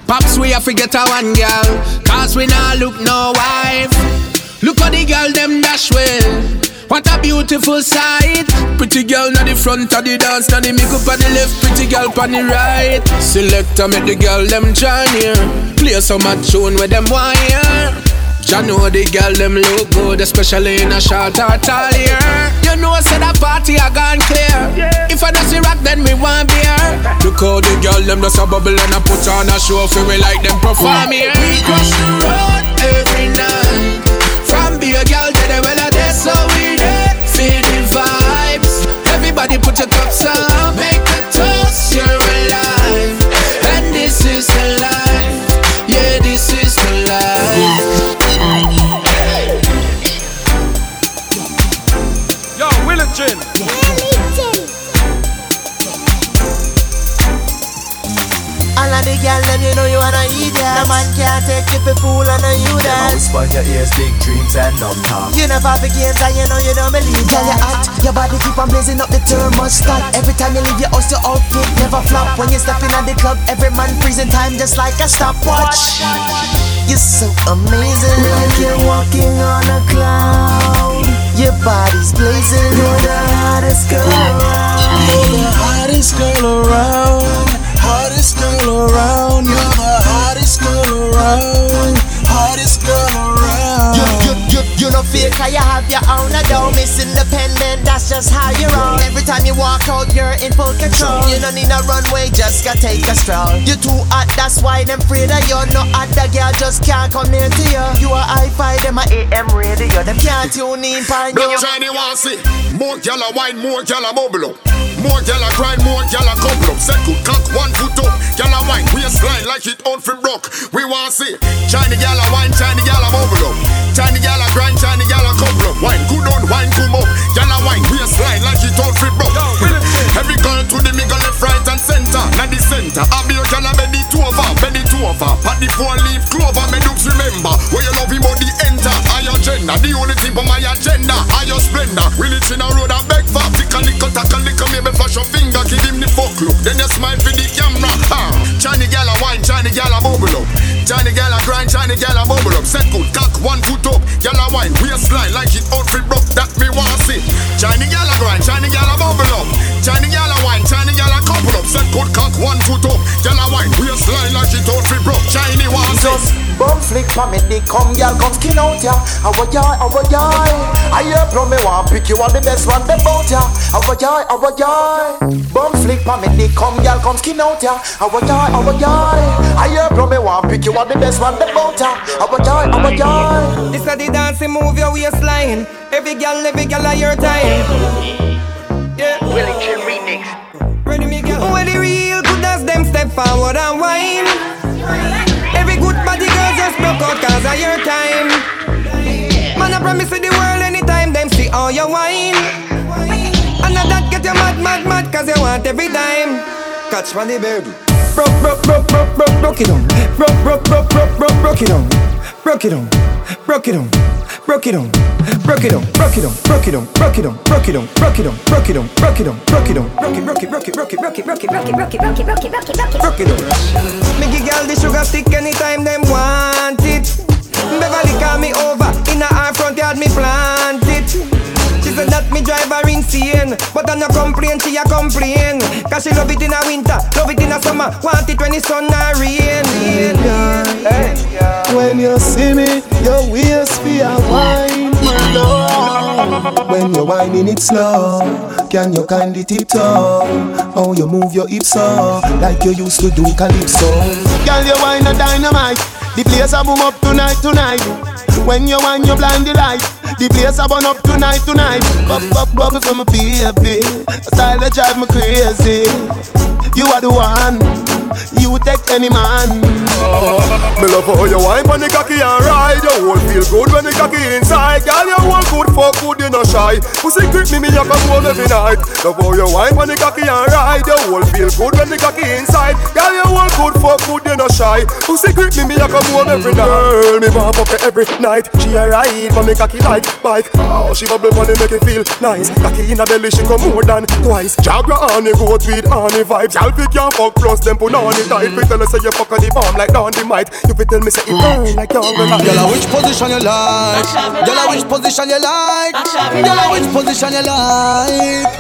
Pops, we have to get a one girl. Cause we not look no wife. Look how the girl them dash well. What a beautiful sight. Pretty girl na the front of the dance Na the makeup on the left. Pretty girl on the right. Selector make the girl them join here. Play some a tune with them wire Ya know the girl them look good Especially in a short or tall year You know I say that party a gone clear If I don't see rock then we want beer. Look how the girl them just a bubble And I put on a show For we like them perform here We cross the road every night. From be a girl to the well there So we there Feel the vibes. Everybody put your cups up wanna eat that. No man can't take you for fool, I know you that. Whisper in your ears, big dreams and dumb talk. You never have games and you know you don't believe Girl, you hot, your body keep on blazing up the thermostat. Every time you leave your house, your outfit never flop. When you step in at the club, every man freezing time just like a stopwatch. You're so amazing, Like you're walking on a cloud. Your body's blazing. You're the hottest girl around. You're the hottest girl around. Hottest girl around Hottest girl around, around. You, you, you, you don't feel cause you have your own and don't Miss independent, that's just how you roll. Every time you walk out, you're in full control. You don't need a runway, just gotta take a stroll. You too hot, that's why them afraid of you. No other girl just can't come near to you. You are high five, them a AM radio. Them can't tune in, find you. Don't try to want see. More gyal white, more gyal bubble up. More gyal a grind, more gyal a couple up. Second cock, one foot up. Gyal a wine, waistline like it on for broke. We want see China gyal a wine, China gyal a bubble up. China gyal a grind, China gyal a couple up. Wine good on, wine come up. Gyal a wine, waistline like it on for broke. Every girl to the middle, left, right and center. Now the center, I be a gyal a bend it over, bend it over. Pat the four leaf clover, me looks remember. Where you love him body enter, I your gender. The only thing on my agenda, I your splendor. We lit in a road a beg for. Tick a lick, flash your finger, give him the fuck look. Then you smile for the camera. Ha. China gyal a wine, China gyal a bubble up. China gyal a grind, China gyal a bubble up. Set good cock, one foot up. Gyal a wine, waistline like it out for broke. That me want see. China gyal a grind, China gyal a bubble up. China gyal a wine, China gyal a couple up. Set good cock, one foot up. Gyal a China want see. Bum flick for me, dick come, y'all come skin out ya. How a yai, how a yai. I hear from me want pick you on the best one them bout ya. How a yai, how a yai. Bum flick for me, dick come, y'all come skin out ya. How a yai, how a yai. I hear from me want pick you on the best one them bout ya. How a yai, how yai. This a the dancing move your waistline. Every girl, every girl of your time. Yeah. Willie Chin remix. Ready me girl. When the real good as them step forward and whine. Cause of your time. Man, I promise you the world anytime them see all your wine. And that get you mad, mad, mad cause you want every dime. Catch money, baby. Broke, broke, broke, broke, broke, broke it on. Broke, broke, broke, broke, broke, broke it on. Broke it on. Broke it on. Broke it on. Broke it on. Broke it on. Broke it on. Broke it on. Broke it on. Broke it on. Broke it on. Broke it on. Broke it on. Broke it, broke it, broke it, broke it, broke it, broke it, broke it, broke it, broke it, broke it, broke it, broke it, broke it on. Me give girl the sugar stick anytime them want it. Beverly call me over in her front yard me plant it. She said that me drive her insane But I no complain, she a complain Cause she love it in a winter, love it in a summer Want it when it's sun and rain Hey, when you see me, your waist be a wine low. When you're whining it slow, can you kindly tiptoe? How you move your hips so, like you used to do calypso. Girl, you wine a dynamite. The place a boom up tonight, tonight. When you wine, you blind the light. The place a burn up tonight, tonight. Pop, pop, bubble from a baby. A style that drive me crazy. You are the one. You take any man. Me love how you wine when the cocky and ride You whole feel good when the cocky inside Girl, you whole good, fuck good, you no shy Pussy grip me, me a come home every night Love how you wine when the cocky and ride You whole feel good when the cocky inside. Girl, you whole good, fuck good, you no shy. Pussy grip me, me a come home every night. Girl, me want fuck every night. She a ride for me cocky like bike. Oh, she bubble money make it feel nice. Cocky in a belly, she come more than twice. Jagra on the goat with honey vibes. Y'all fit can't fuck plus them put on it tight. Fit tell her say you fuck on the bomb like down the mic You fit tell me say it burn like down the mic mm. Girl, which position you like? Girl, which position you like? Girl, which position you like?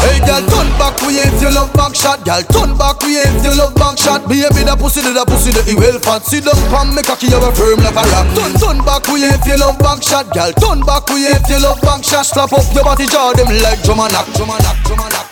Hey, girl, turn back we if you love back shot. Girl, turn back we if you love back shot. Baby, the pussy, the pussy, the well fat. Sit down, pam, me cocky, you a firm like a rock. Turn, turn back we if you love back shot. Girl, turn back we if you love back shot. Slap up your body, jaw them like drum and knock, drum and knock, drum and knock.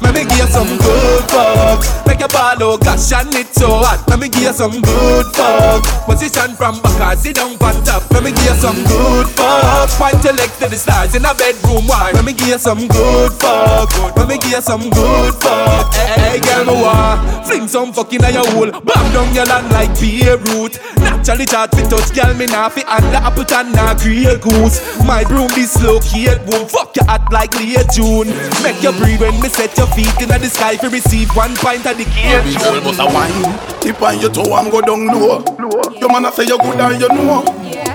Let me give you some good fuck. Make your ball out, gosh, and it's so hot. Let me give you some good fuck. Position from back, sit down on top. Let me give you some good fuck. Point your leg to the stars in a bedroom wide. Let me give you some good fuck. Let me give you some good fuck. Hey, girl, me want Fling some fucking on your hole. Bam down your land like Beirut Naturally chat fi touch, girl, me nah fi under apple and nah grey goose. My broom dislocate, boom. Fuck your hot like late June. Make you breathe when me set your feet in the sky fi receive one pint of the cake. Girl, but a wine. Tip on your toe and go down low. Your man a say you good and you know.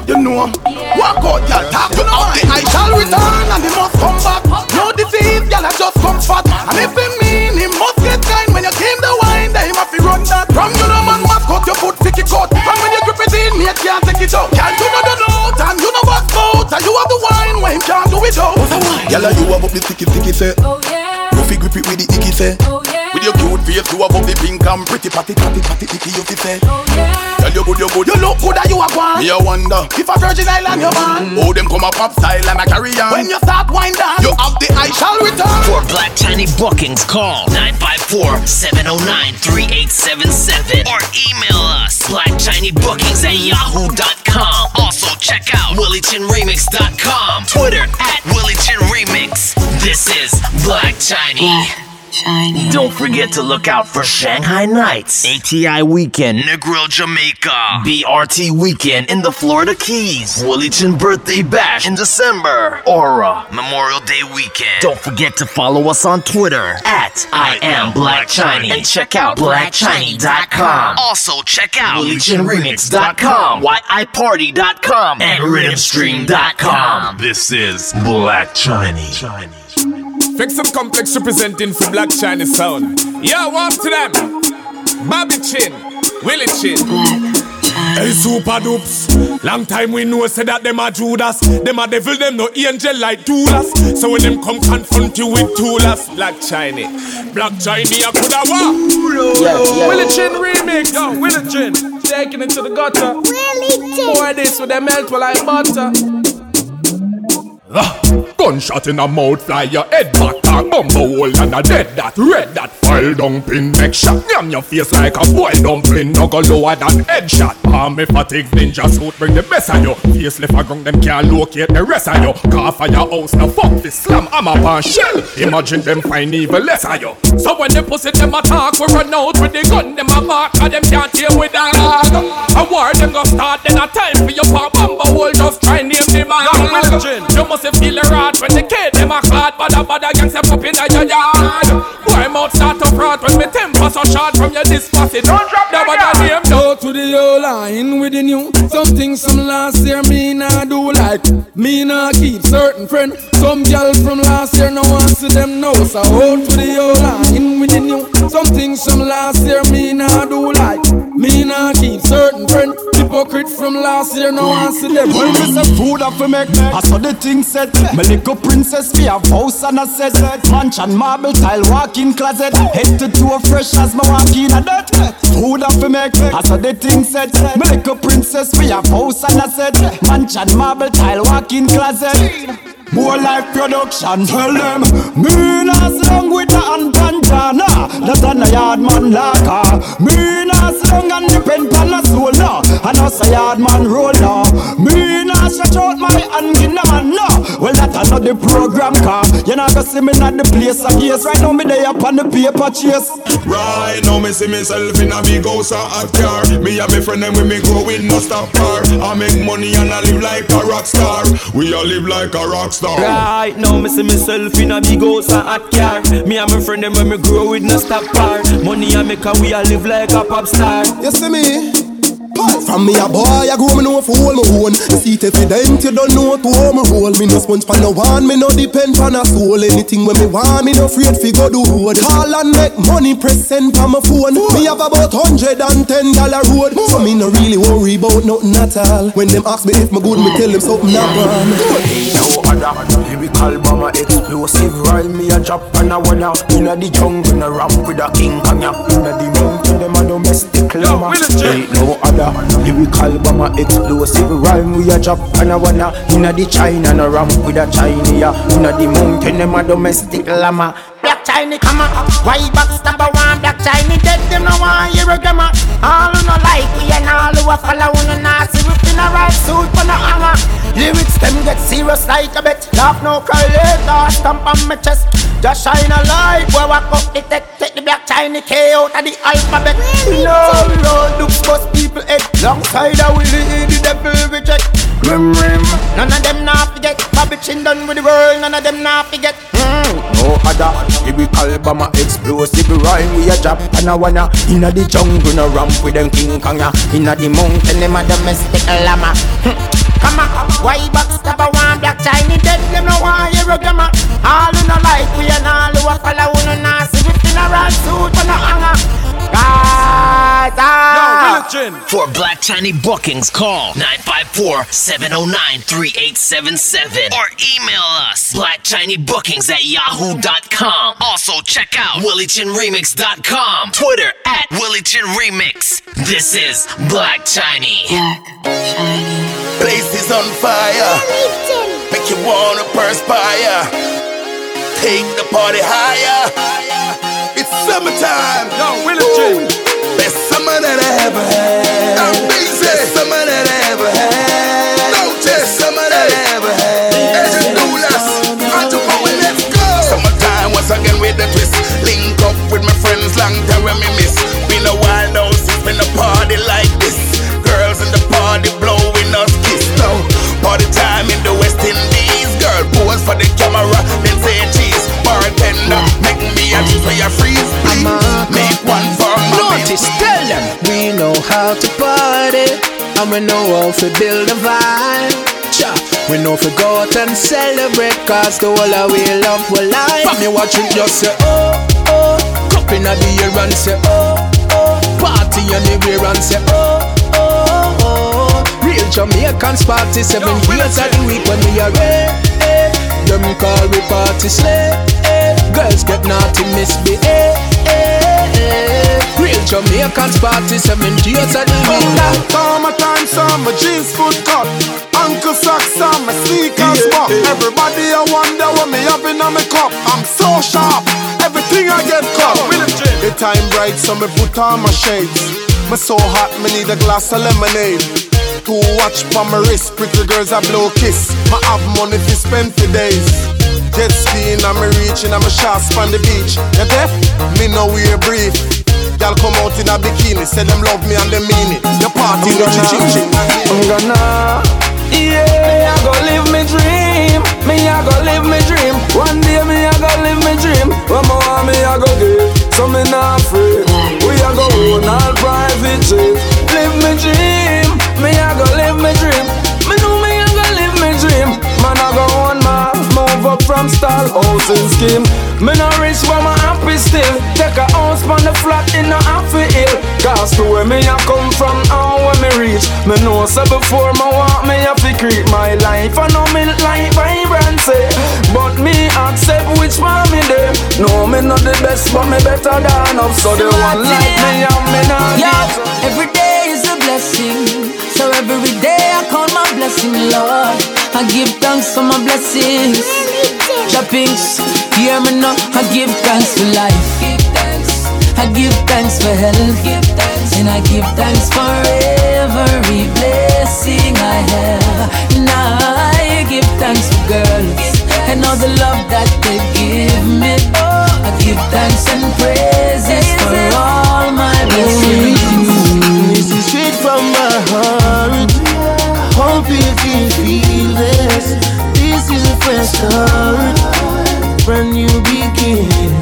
You know. Walk out, girl, talk to the wine. I shall return and he must come back. Say. Oh yeah. No fi grip it with the icky say. Oh yeah. With your cute face, you above the pink and pretty patty patty patty picky you fi say. Oh, Tell you good, you good, you look good, and you a one. Me a wonder if a Virgin Island you born. Oh, them come a pop style and a carry on. When you start wind down, you have the I shall return. For Black Chiney bookings, call 954-709-3877 or email us blacktinybookings at yahoo.com. Also check out willychinremix.com. Twitter at willychinremix. This is Black Chiney. Don't forget to look out for Shanghai Nights, ATI Weekend, Negril, Jamaica, BRT Weekend in the Florida Keys, Willychin Birthday Bash in December, Aura, Memorial Day Weekend. Don't forget to follow us on Twitter at I am Black Chiney and check out blackchiny.com. Also check out WillychinRemix.com, YIParty.com, and RhythmStream.com. This is Black Chiney. Fix some complex representing for Black Chiney sound. Yo, warm to them. Bobby Chin, Willie Chin. Hey, Supa Dups. Long time we know say that them a Judas. Them a devil, them no angel like Judas. So when them come confront you with tools, Black Chiney. Black Chiney, I coulda wa. Yeah, yeah. Willie Chin remix. Yo, Willie Chin. Taking it to the gutter. Willie Chin. Boy, this with them melt like butter. Ah, gunshot in a mouth, fly your head back, talk bumbo hole and a dead that, red that, file pin, neck shot, yam your face like a boiled dumpling, no go lower than headshot. Army fatigue, ninja suit, bring the best of you. Face left a ground, them can't locate the rest of you. Car for your house, now fuck this slam, I'm a pan shell. Imagine them find even less of you. So when they pussy them attack, we run out with the gun, them a mark, and them can't deal with that. A war them go start, then a time for your man. You must feel the rat when the kid them a clot Bada bada gangs them up in your yard Boy mouth start to frat when me temper so short from your disposit Don't drop name Go to the old line with the new Something some last year me nah do like. Me nah keep certain friend. Some gal from last year no want see them now So hold to the old line with the new Something some last year me nah do like. Me nah keep certain friend. Hypocrite from last year no want see them Well, me say food up for make I saw the thing set My little princess we have house and a set. Mansion marble tile walk-in closet. Head to toe fresh as my walk in a that Food up for make I saw the thing set My little princess we have house and a set. Mansion marble tile walk-in closet more life production, tell them. Me not long with the unpantana That a yard man laka Me not long and depend on a soul no. And us a yard man roller Me not stretch out my hand in no. Well that another program car You not go see me not the place of case Right now me day up on the paper chase. Right now me see myself in a big house a car. Me and my friend them when me grow with no stop car I make money and I live like a rock star. We all live like a rock star Right now, me see myself in a big house and hot car. Me and my friend them when me grow with no stop bar. Money I make and we a live like a pop star. You see me? From me a boy, I grow me know for hold me own. The seat evident, you don't know to hold me roll. Me no sponge for no one, me no depend on a soul. Anything when me want, me no afraid fi go do road. Call and make money, press send for my phone. Me have about hundred and ten dollar road, so me no really worry about nothing at all. When them ask me if me good, me tell them something not wrong. Other lyrical bomber explosive. Rhyme me a drop and a wanna inna the jungle a rap with a king kanya inna the mountain them a domestic llama ain't no other. Lyrical bomber explosive. Rhyme we a drop and a wanna inna the China and a rap with a Chinese inna the mountain them a domestic llama Black Chiney come on, why backstab a one Black Chiney. Dead them no want hear a grammar. All who no like we and all who a follow no nasty We in a right suit for no hammer Lyrics them get serious like a bet. Laugh no cry later, stamp on my chest. Just shine a light, boy walk up the tech Take the Black Chiney K out of the alphabet. No road looks bust people head. Long side of Willie the devil reject. Rim rim. None of them not forget. Bobby Chin done with the world None of them not forget. Mm, No other. Lyrical bomber explosive rhyme We a drop and a wanna. Inna the jungle no ramp with them King Konga Inna the mountain them a domestic llama [laughs] Come on, why backstab a one Black Chiney dead? Them no want hear a grammar All who no like we and all who a follow who no nasty We in a right suit for no hanger Guys, For Black Chiney bookings, call 954-709-3877 or email us blackchinybookings at yahoo.com. Also check out williechinremix.com, Twitter at williechinremix. This is Black Chiney. Black Chiney. Place is on fire. Make you wanna perspire. Take the party higher. It's summertime. Yo, Willie Best summer that I ever had. Amazing. Best summer that I ever had. No Best summer that I ever had. Agent Doulas. Entrepreneur, let's go. Summertime once again with the twist. Link up with my friends, long time when me miss. Been a while now since been a party like this. Girls in the party blowing us kiss now. Party time in the West Indies. Girl pose for the camera, me a juice freeze. Make one for me. Notice, tell them we know how to party and we know how to build a vibe. Cha, we know to go out and celebrate cause the whole of we love will lie. From you watching just say oh oh, cup in the ear and say oh oh, party anywhere and say oh oh oh. Real Jamaicans party seven years of the week when we are ready. Them call we party slay. Girls get naughty, misbehave. Real Jamaicans party seven days of the week. Summertime, summer jeans foot cut. Uncle socks on my sneakers yeah, yeah. Everybody I wonder what me have in on my cup. I'm so sharp, everything I get cut. The time bright, so me put on my shades. Me so hot, me need a glass of lemonade. Two watch for my wrist, pretty girls I blow kiss. I have money to spend for days. Jet skiing, I'm reaching, I'm a shots on the beach. You deaf? Me know we're brief. Y'all come out in a bikini, say them love me and them mean it. The party no ching ching. I'm gonna, yeah, me I go live me dream. Me I go live me dream. One day me I go live me dream. When my want me I go get, so me not afraid. We I go own all private jet. Live me dream. Me I go live me dream. Me know me I go live me dream. Man I go on move up from stall housing scheme. Me no rich but my happy still. Take a house on the flat in a happy hill. Cause to where me a come from and where me reach. Me know so before me want me have to create my life. I know me like vibrancy. But me accept which one me there. No me not the best but me better than up. So the one like me and me not Yo, every day is a blessing. So every day I call my blessing, Lord. I give thanks for my blessings. Droppings, hear me now. I give thanks for life. I give thanks for health. And I give thanks for every blessing I have. And I give thanks for girls and all the love that they give me. I give thanks and praises for all my blessings. This is straight from my heart. Hope you can feel this. This is a fresh start, brand new beginning.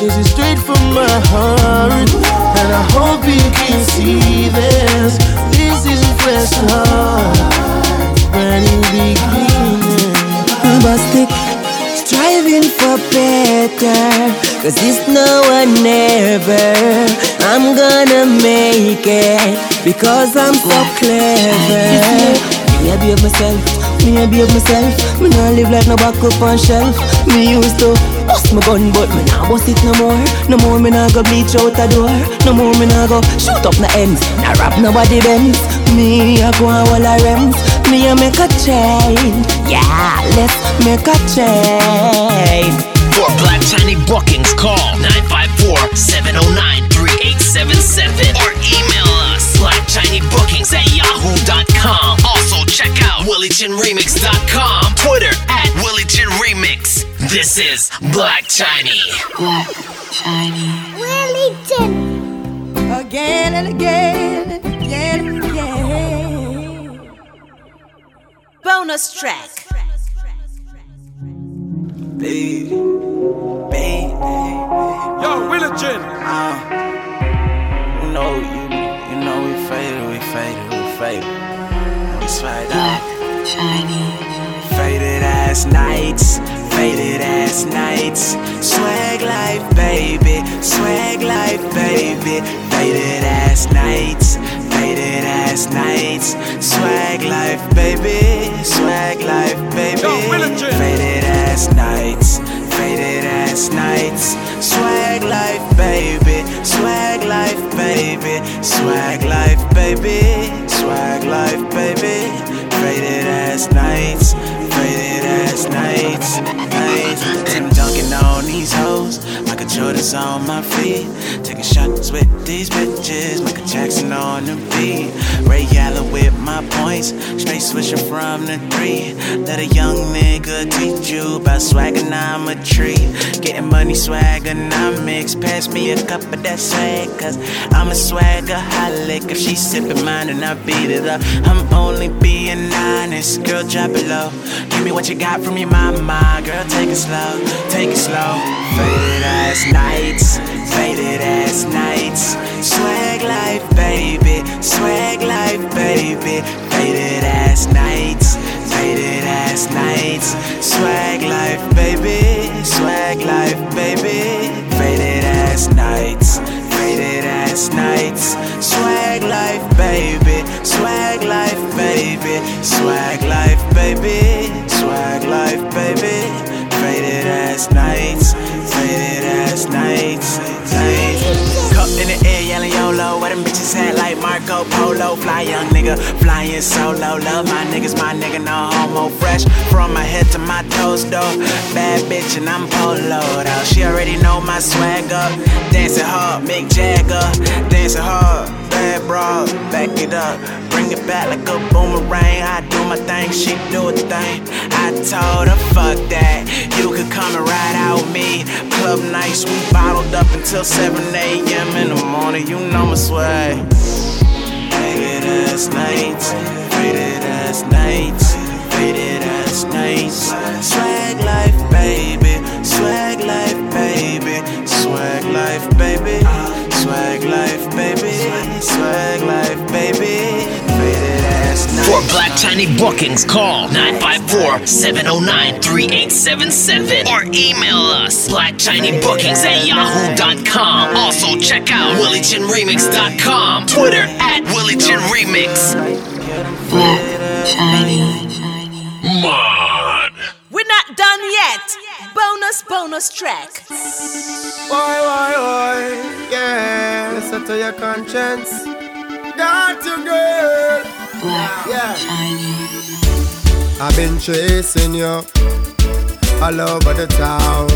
This is straight from my heart, and I hope you can see this. This is a fresh start, brand new beginning. Busted, striving for better. Cause it's now or never. I'm gonna make it because I'm so clever. Me a behave myself, me a behave myself. Me nah live like no back up on shelf. Me used to bust my gun, but me nah bust it no more. No more me nah go bleach out a door. No more me nah go shoot up the ends. Nah rap nobody bends. Me a go on all a rems. Me a make a change. Yeah, let's make a change. For Black Chiney bookings, call 954-709-3877 or email us blackchineybookings at yahoo.com. Also check out williechinremix.com, Twitter at williechinremix. This is Black Chiney. Black Chiney. Wellington. Again and again and again and again. Bonus track. Baby, baby. Yo, Willie Chin. Uh, you know, you, you know we faded, we faded, we faded. We slide Black out. Chiney. Faded ass nights, faded ass nights. Swag life, baby, swag life, baby. Faded ass nights, faded ass nights. Swag life, baby. Swag life, baby. Faded ass nights. Faded ass nights. Swag life, baby. Swag life, baby. Swag life, baby. Swag life, baby. Faded ass nights. Faded ass nights. Nights. Duncan on these hoes. Michael Jordan's on my feet. Taking shots with these bitches. Michael Jackson on the beat. Ray Allen with my points. Straight switching from the three. Let a young nigga teach you about swagonometry. Getting money swagonomics. Pass me a cup of that swag. Cause I'm a swagaholic. If she's sipping mine and I beat it up, I'm only being honest. Girl, drop it low. Give me what you got from your mama. Girl, take it slow. Take it slow. Faded ass nights. Faded ass nights. Swag life, baby. Swag life, baby. Faded ass nights. Faded ass nights. Swag life, baby. Swag life, baby. Faded ass nights. Faded ass nights. Swag life, baby. Swag life, baby. Swag life, baby. Swag life, baby. Ass nights. Faded ass nights. Nights. In the air, yelling YOLO. Where them bitches at like Marco Polo. Fly young nigga, flying solo. Love my niggas, my nigga, no homo. Fresh from my head to my toes, though. Bad bitch, and I'm polo, though. She already know my swagger. Dancing hard, Mick Jagger. Dancing hard, bad broad. Back it up, bring it back like a boomerang. I do my thing, she do her thing. I told her, fuck that. You could come and ride out with me. Club nights, we bottled up until 7 a.m. in the morning. You know my swag. Faded ass nights, faded ass nights, faded ass nights. Swag life, baby, swag life, baby, swag life, baby, swag life, baby, swag life, baby, faded ass nights. For Black Chiney bookings, call 954-709-3877 or email us blackchineybookings at yahoo.com. Also check out williechinremix.com, Twitter at williechinremix. Black Chiney. Mod. We're not done yet. Bonus, bonus track. Why, why, why? Yeah, listen to your conscience. Got you, girl. yeah. I've been chasing you all over the town.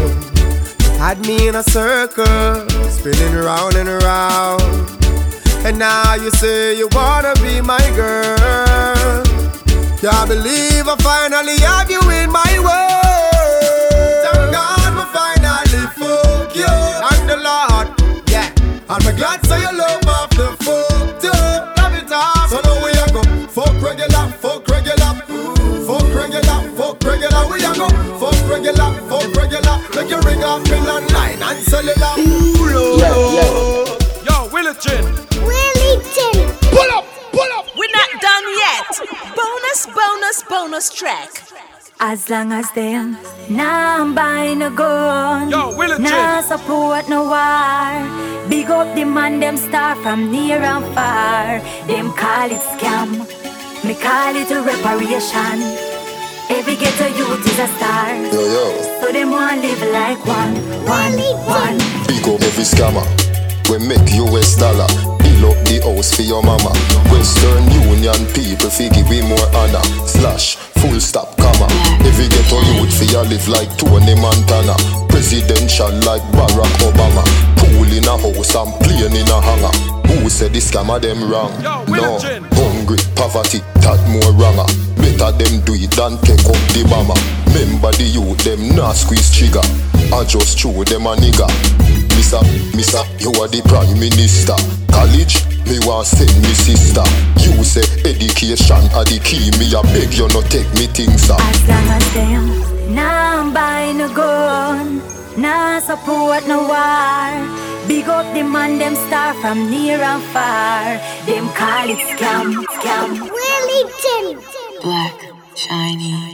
Had me in a circle, spinning round and around. And now you say you wanna be my girl. Can't believe I finally have you in my world. Thank God we finally fuck you. Thank the Lord, yeah. And I'm glad so you love off the fuck too. Love it off. So now we a go fuck regular, fuck regular, fuck regular, fuck regular. We a go fuck regular, fuck regular. Make you ring off in online and cellular. Ooh, Lord. Yo, Willie Chin. Willington. Pull up, pull up. We're not done yet. Bonus, bonus, bonus track. As long as them nah buy no gun, Yo, Willie nah support no war. Big up the man them star from near and far. Them call it scam, me call it a reparation. Every ghetto youth is a star, Yo, yo, so them want live like one, one, one. big up every scammer. We make US dollar. Build up the house for your mama. Western Union people figure we more honor. Slash, full stop, comma. Every ghetto youth for you live like Tony Montana. Presidential like Barack Obama. Pool in a house and plane in a hangar. Who said this scammer them wrong? No, hungry, poverty, that more wronger. Better them do it than take up the bomber. Remember the youth, them not squeeze trigger. I just chew them a nigga. Missa, Missa, you are the prime minister. College, me want send me sister. You say education are the key. Me a beg you no take me things up. As long as them nah buy no gun, nah support no war. Big up the man them star from near and far. Them call it scam, scam. Willington. Black Chiney.